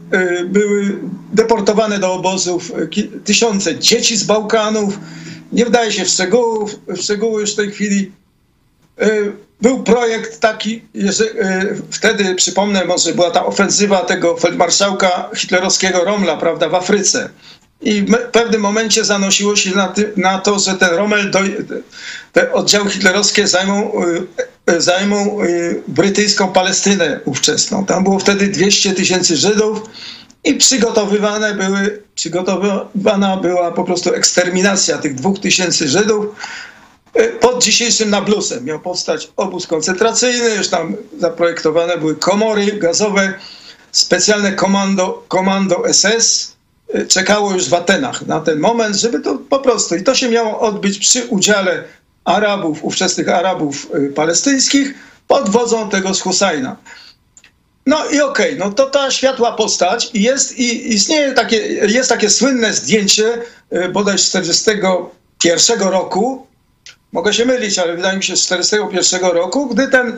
były deportowane do obozów tysiące dzieci z Bałkanów. Nie wdaje się w, szczegółów, w szczegóły już w tej chwili. Był projekt taki, wtedy, przypomnę, może była ta ofensywa tego feldmarszałka hitlerowskiego Romla, prawda, w Afryce. I w pewnym momencie zanosiło się na, ty, na to, że ten Rommel, do, te oddziały hitlerowskie zajmą, zajmą brytyjską Palestynę ówczesną. Tam było wtedy 200 tysięcy Żydów i przygotowywane były, przygotowywana była po prostu eksterminacja tych dwóch tysięcy Żydów. Pod dzisiejszym Nablusem miał powstać obóz koncentracyjny, już tam zaprojektowane były komory gazowe, specjalne komando, komando SS czekało już w Atenach na ten moment, żeby to po prostu, i to się miało odbyć przy udziale Arabów, ówczesnych Arabów palestyńskich pod wodzą tego z Husajna. No i okej, okay, no to ta światła postać i jest, i istnieje takie, jest takie słynne zdjęcie bodaj z 41 roku, mogę się mylić, ale wydaje mi się z 41 roku, gdy ten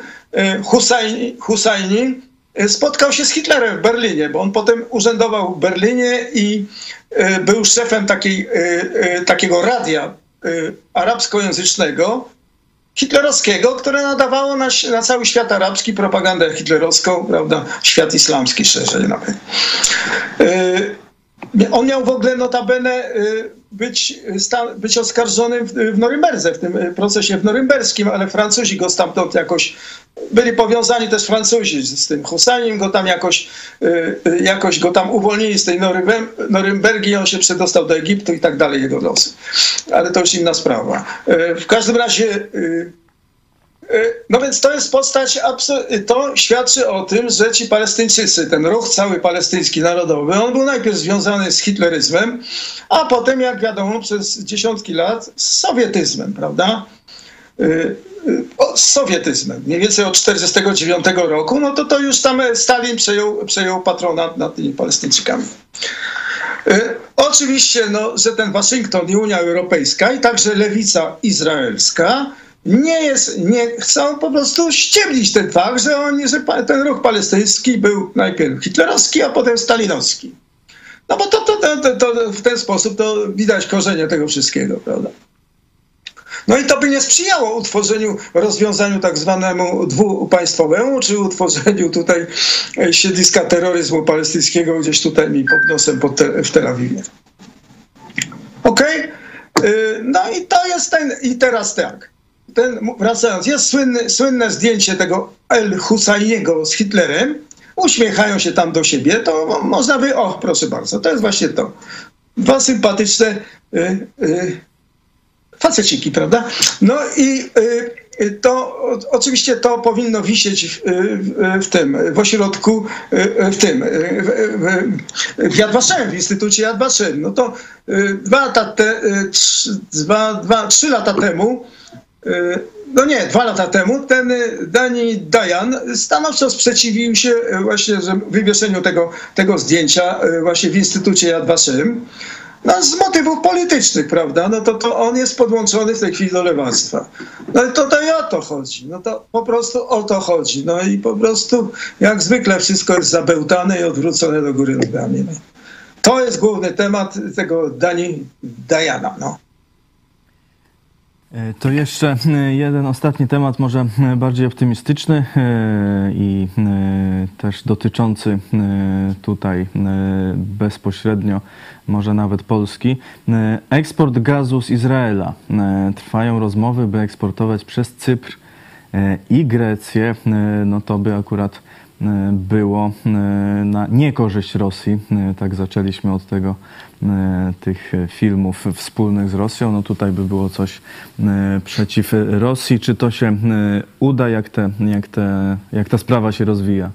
Husajni, Husajni spotkał się z Hitlerem w Berlinie, bo on potem urzędował w Berlinie i był szefem takiej, takiego radia arabskojęzycznego, hitlerowskiego, które nadawało na, na, cały świat arabski propagandę hitlerowską, prawda, świat islamski szerzej nawet. On miał w ogóle notabene być, być oskarżony w Norymberdze, w tym procesie w norymberskim, ale Francuzi go stamtąd jakoś, byli powiązani też Francuzi z tym Hussanim, go tam jakoś, jakoś go tam uwolnili z tej Norymbergi, on się przedostał do Egiptu i tak dalej, jego losy. Ale to już inna sprawa. W każdym razie no więc to jest postać, to świadczy o tym, że ci Palestyńczycy, ten ruch cały palestyński narodowy, on był najpierw związany z hitleryzmem, a potem, jak wiadomo, przez dziesiątki lat z sowietyzmem, prawda? Z sowietyzmem. Mniej więcej od 1949 roku, no to to już tam Stalin przejął, przejął patronat nad tymi Palestyńczykami. Oczywiście, no, że ten Waszyngton i Unia Europejska i także lewica izraelska nie jest, nie chcą po prostu ściemnić ten fakt, że, oni, że ten ruch palestyński był najpierw hitlerowski, a potem stalinowski. No bo to, to, to, to, w ten sposób to widać korzenie tego wszystkiego, prawda? No i to by nie sprzyjało utworzeniu, rozwiązaniu tak zwanemu dwupaństwowemu, czy utworzeniu tutaj siedliska terroryzmu palestyńskiego gdzieś tutaj mi pod nosem pod te, w Tel Awiwie. Okej? Okay? No i to jest ten, i teraz tak ten, wracając, jest słynne, zdjęcie tego El Husajniego z Hitlerem, uśmiechają się tam do siebie, to można by, o proszę bardzo, to jest właśnie to. Dwa sympatyczne y, y, faceciki, prawda? No i y, to oczywiście to powinno wisieć w, w, w tym, w ośrodku, w tym, w, w Yad Vashem, w Instytucie Yad Vashem. No to dwa lata, te, dwa, dwa, trzy lata temu no nie, dwa lata temu ten Dani Dayan stanowczo sprzeciwił się e, właśnie wywieszeniu tego, tego zdjęcia właśnie w Instytucie Yad Vashem. No, z motywów politycznych, prawda? No to, to on jest podłączony w tej chwili do lewactwa. No i to, o to chodzi. No to po prostu o to chodzi. No i po prostu jak zwykle wszystko jest zabełtane i odwrócone do góry nogami. No. To jest główny temat tego Dani Dajana. No. E, to jeszcze e, jeden ostatni temat, może e, bardziej optymistyczny i też dotyczący tutaj bezpośrednio, może nawet Polski. Eksport gazu z Izraela. Trwają rozmowy, by eksportować przez Cypr i Grecję. No to by akurat było na niekorzyść Rosji. Tak zaczęliśmy od tego E, tych filmów wspólnych z Rosją. No tutaj by było coś e, przeciw Rosji. Czy to się e, uda? Jak, te, jak, te, jak ta sprawa się rozwija?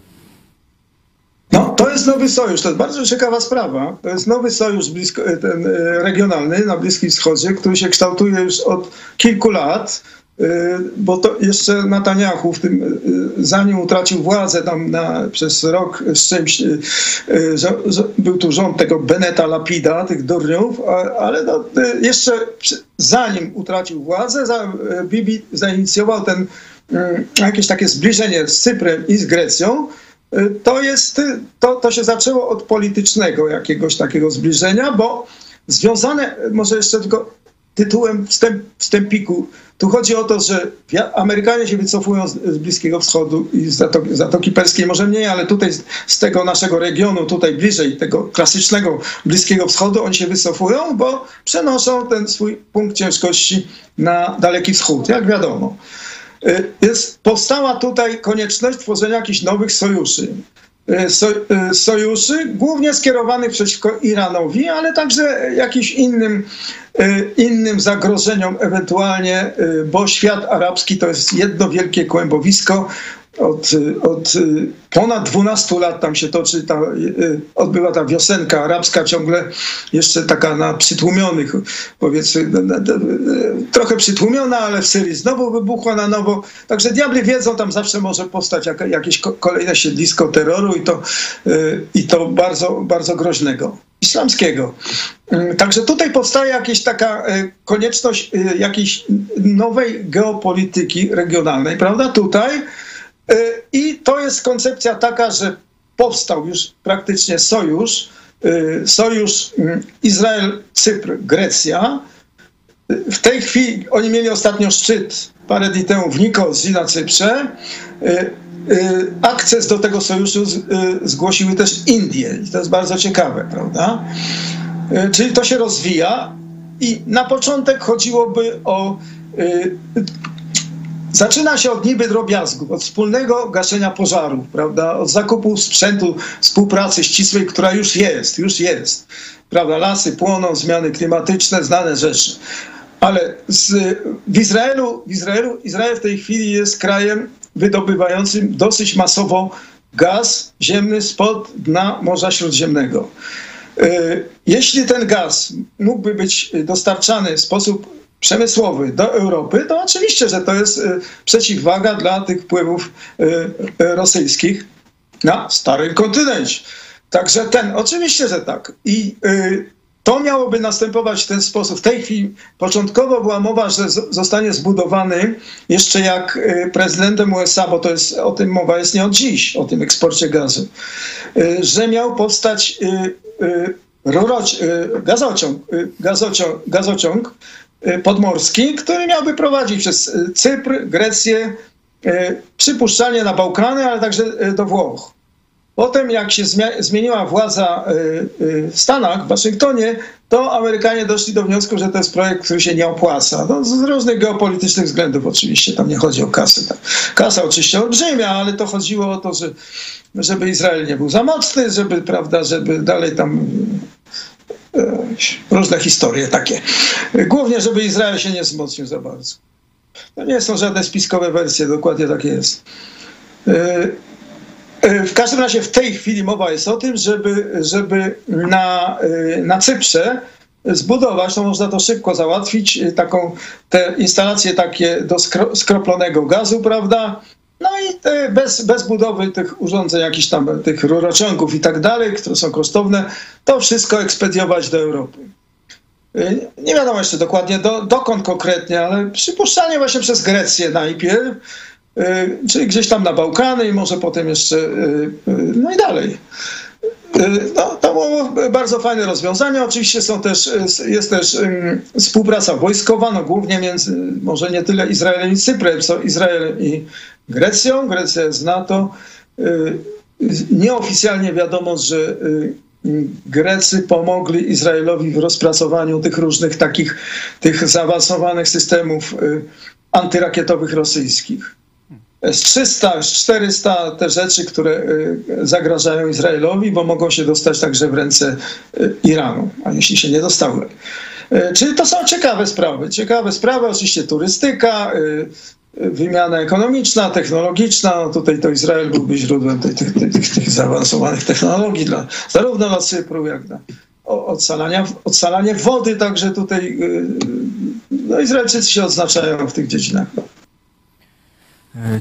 No, to jest nowy sojusz, to jest bardzo ciekawa sprawa. To jest nowy sojusz blisko, ten regionalny na Bliskim Wschodzie, który się kształtuje już od kilku lat. Bo to jeszcze Netanyahu w tym, zanim utracił władzę tam na, przez rok z czymś, był tu rząd tego Beneta Lapida, tych durniów, ale no, jeszcze zanim utracił władzę, Bibi zainicjował ten jakieś takie zbliżenie z Cyprem i z Grecją, to jest, to, to się zaczęło od politycznego jakiegoś takiego zbliżenia, bo związane, może jeszcze tylko tytułem wstęp, wstępiku, tu chodzi o to, że Amerykanie się wycofują z, z Bliskiego Wschodu i z Zatoki, Zatoki Perskiej, może mniej, ale tutaj z, z, tego naszego regionu, tutaj bliżej tego klasycznego Bliskiego Wschodu, oni się wycofują, bo przenoszą ten swój punkt ciężkości na Daleki Wschód, jak wiadomo. Y, jest, powstała tutaj konieczność tworzenia jakichś nowych sojuszy. So, y, sojuszy, głównie skierowanych przeciwko Iranowi, ale także jakimś innym, innym zagrożeniom ewentualnie, bo świat arabski to jest jedno wielkie kłębowisko od, od ponad 12 lat tam się toczy, ta, odbywa ta wiosenka arabska, ciągle jeszcze taka na przytłumionych, powiedzmy, trochę przytłumiona, ale w Syrii znowu wybuchła na nowo. Także diabli wiedzą, tam zawsze może powstać jakieś kolejne siedlisko terroru i to, i to bardzo, bardzo groźnego islamskiego. Także tutaj powstaje jakaś taka konieczność jakiejś nowej geopolityki regionalnej, prawda? Tutaj E, I to jest koncepcja taka, że powstał już praktycznie sojusz, e, sojusz mm, Izrael, Cypr, Grecja. W tej chwili oni mieli ostatnio szczyt parę dni temu w Nikozji na Cyprze. E, akces do tego sojuszu zgłosiły też Indie i to jest bardzo ciekawe, prawda? Czyli to się rozwija i na początek chodziłoby o Zaczyna się od niby drobiazgów, od wspólnego gaszenia pożarów, prawda? od zakupu sprzętu, współpracy ścisłej, która już jest, już jest. Prawda? Lasy płoną, zmiany klimatyczne, znane rzeczy. Ale z, w, Izraelu, w Izraelu, Izrael w tej chwili jest krajem wydobywającym dosyć masowo gaz ziemny spod dna Morza Śródziemnego. E, jeśli ten gaz mógłby być dostarczany w sposób przemysłowy do Europy, to oczywiście, że to jest y, przeciwwaga dla tych wpływów y, y, rosyjskich na starym kontynencie. Także ten, oczywiście, że tak. I to miałoby następować w ten sposób. W tej chwili początkowo była mowa, że zostanie zbudowany jeszcze jak prezydentem USA, bo to jest o tym mowa jest nie od dziś, o tym eksporcie gazu, że miał powstać rurocz, gazociąg, gazociąg, gazociąg podmorski, który miałby prowadzić przez y, Cypr, Grecję, y, przypuszczalnie na Bałkany, ale także do Włoch. Potem, jak się zmieniła władza w Stanach, w Waszyngtonie, to Amerykanie doszli do wniosku, że to jest projekt, który się nie opłaca. No, z różnych geopolitycznych względów oczywiście, tam nie chodzi o kasę. Kasa oczywiście olbrzymia, ale to chodziło o to, że, żeby Izrael nie był za mocny, żeby, prawda, żeby dalej tam różne historie takie. Głównie, żeby Izrael się nie wzmocnił za bardzo. To nie są żadne spiskowe wersje, dokładnie tak jest. E, e, w każdym razie w tej chwili mowa jest o tym, żeby, żeby na, na Cyprze zbudować, to można to szybko załatwić, taką te instalacje takie do skroplonego gazu, prawda? No i bez, bez budowy tych urządzeń, jakichś tam tych rurociągów i tak dalej, które są kosztowne, to wszystko ekspediować do Europy. Y, nie wiadomo jeszcze dokładnie do, dokąd konkretnie, ale przypuszczalnie właśnie przez Grecję najpierw, y, czyli gdzieś tam na Bałkany i może potem jeszcze, no i dalej. No, to było bardzo fajne rozwiązanie. Oczywiście są też, jest też współpraca wojskowa, no głównie między, może nie tyle Izraelem i Cyprem, co Izraelem i Grecją. Grecja jest NATO. Y, nieoficjalnie wiadomo, że y, Grecy pomogli Izraelowi w rozpracowaniu tych różnych takich tych zaawansowanych systemów y, antyrakietowych rosyjskich. S-300, S-400, te rzeczy, które zagrażają Izraelowi, bo mogą się dostać także w ręce Iranu, a jeśli się nie dostały. Czyli to są ciekawe sprawy. Ciekawe sprawy, oczywiście turystyka, wymiana ekonomiczna, technologiczna. No tutaj to Izrael byłby źródłem tych, tych, tych, tych zaawansowanych technologii dla, zarówno dla Cypru, jak dla odsalania, odsalanie wody. Także tutaj no, Izraelczycy się odznaczają w tych dziedzinach.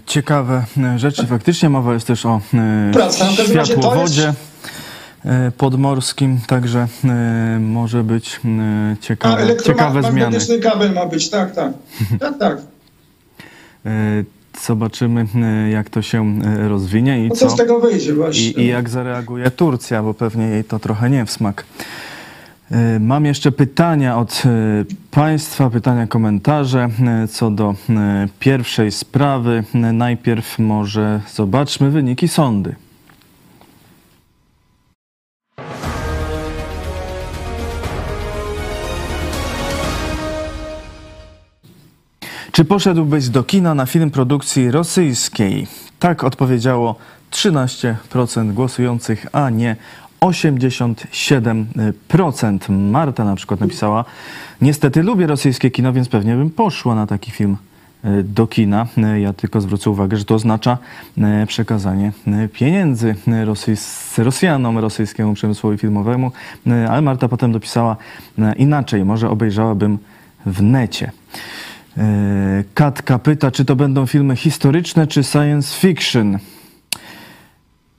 Ciekawe rzeczy. Faktycznie mowa jest też o e, Praca, światłowodzie e, podmorskim, także może być e, A ciekawe, ciekawe zmiany. elektromagnetyczny kabel ma być, tak, tak. Tak, tak. E, Zobaczymy, e, jak to się e, rozwinie i No co co, z tego wyjdzie właśnie? i, i jak zareaguje Turcja, bo pewnie jej to trochę nie w smak. Mam jeszcze pytania od Państwa, pytania, komentarze co do pierwszej sprawy. Najpierw może zobaczmy wyniki sądy. Czy poszedłbyś do kina na film produkcji rosyjskiej? Tak odpowiedziało 13% głosujących, a nie 87%. Marta na przykład napisała: Niestety lubię rosyjskie kino, więc pewnie bym poszła na taki film e, do kina. E, Ja tylko zwrócę uwagę, że to oznacza e, przekazanie pieniędzy rosyjs- Rosjanom, rosyjskiemu przemysłowi filmowemu. Ale Marta potem dopisała inaczej, może obejrzałabym w necie. E, Katka pyta, czy to będą filmy historyczne, czy science fiction.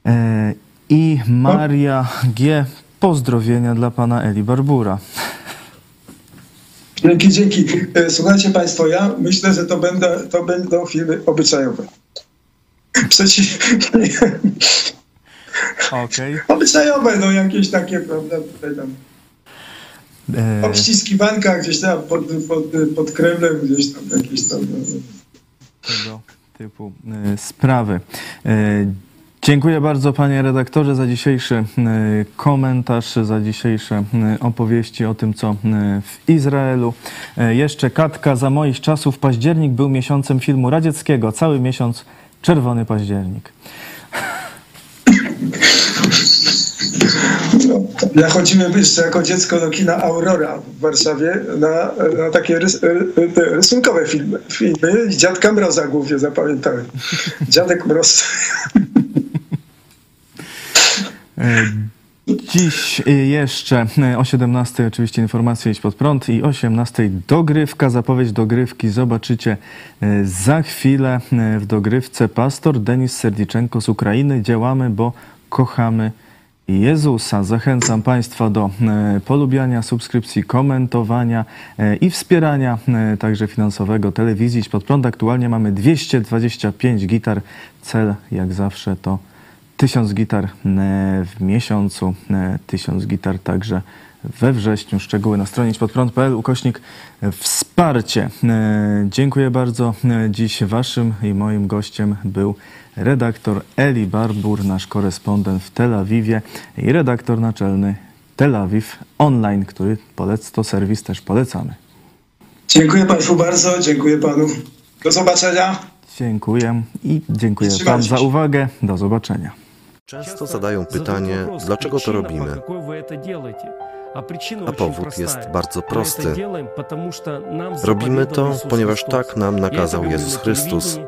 E, I Maria G. Pozdrowienia dla pana Eli Barbura. Dzięki, dzięki. E, Słuchajcie Państwo, ja myślę, że to, będą, to będą filmy obyczajowe. Przeciw... Okej. obyczajowe, no jakieś takie, prawda, tutaj tam obściskiwanka gdzieś tam pod, pod, pod Kremlem, gdzieś tam jakieś tam... No, tego typu e, sprawy. E, Dziękuję bardzo panie redaktorze za dzisiejszy e, komentarz, za dzisiejsze e, opowieści o tym, co e, w Izraelu. E, Jeszcze Katka, za moich czasów październik był miesiącem filmu radzieckiego, cały miesiąc czerwony październik. Ja chodziłem jeszcze jako dziecko do kina Aurora w Warszawie na, na takie rys, e, te rysunkowe filmy. filmy. Dziadka Mroza głównie zapamiętałem. Dziadek Mroz. Dziś jeszcze o 17 oczywiście informacje iść pod prąd i o 18 dogrywka, zapowiedź dogrywki zobaczycie e, za chwilę e, w dogrywce pastor Denis Serdiczenko z Ukrainy. Działamy, bo kochamy Jezusa. Zachęcam Państwa do e, polubiania, subskrypcji, komentowania e, i wspierania e, także finansowego telewizji Idź pod prąd. Aktualnie mamy 225 gitar. Cel jak zawsze to 1000 gitar w miesiącu, e, 1000 gitar także we wrześniu. Szczegóły na stronie podprąd.pl ukośnik wsparcie. E, Dziękuję bardzo. E, Dziś waszym i moim gościem był redaktor Eli Barbur, nasz korespondent w Tel Awiwie i redaktor naczelny Tel Awiw Online, który polec, to serwis też polecamy. Dziękuję Państwu bardzo, dziękuję Panu. Do zobaczenia. Dziękuję i dziękuję Wam za uwagę. Do zobaczenia. Często zadają pytanie, dlaczego to robimy. A powód jest bardzo prosty. Robimy to, ponieważ tak nam nakazał Jezus Chrystus.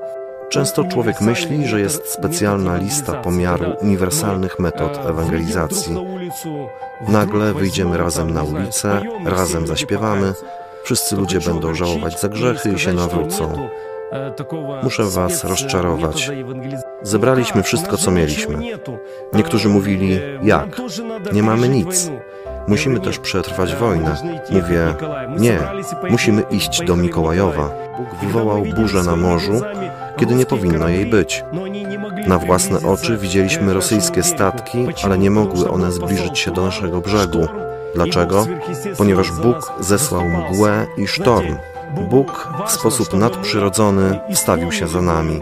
Często człowiek myśli, że jest specjalna lista pomiaru uniwersalnych metod ewangelizacji. Nagle wyjdziemy razem na ulicę, razem zaśpiewamy, wszyscy ludzie będą żałować za grzechy i się nawrócą. Muszę was rozczarować. Zebraliśmy wszystko, co mieliśmy. Niektórzy mówili, jak? Nie mamy nic. Musimy też przetrwać wojnę. Mówię, nie, musimy iść do Mikołajowa. Wywołał burzę na morzu, kiedy nie powinno jej być. Na własne oczy widzieliśmy rosyjskie statki, ale nie mogły one zbliżyć się do naszego brzegu. Dlaczego? Ponieważ Bóg zesłał mgłę i sztorm. Bóg w sposób nadprzyrodzony wstawił się za nami.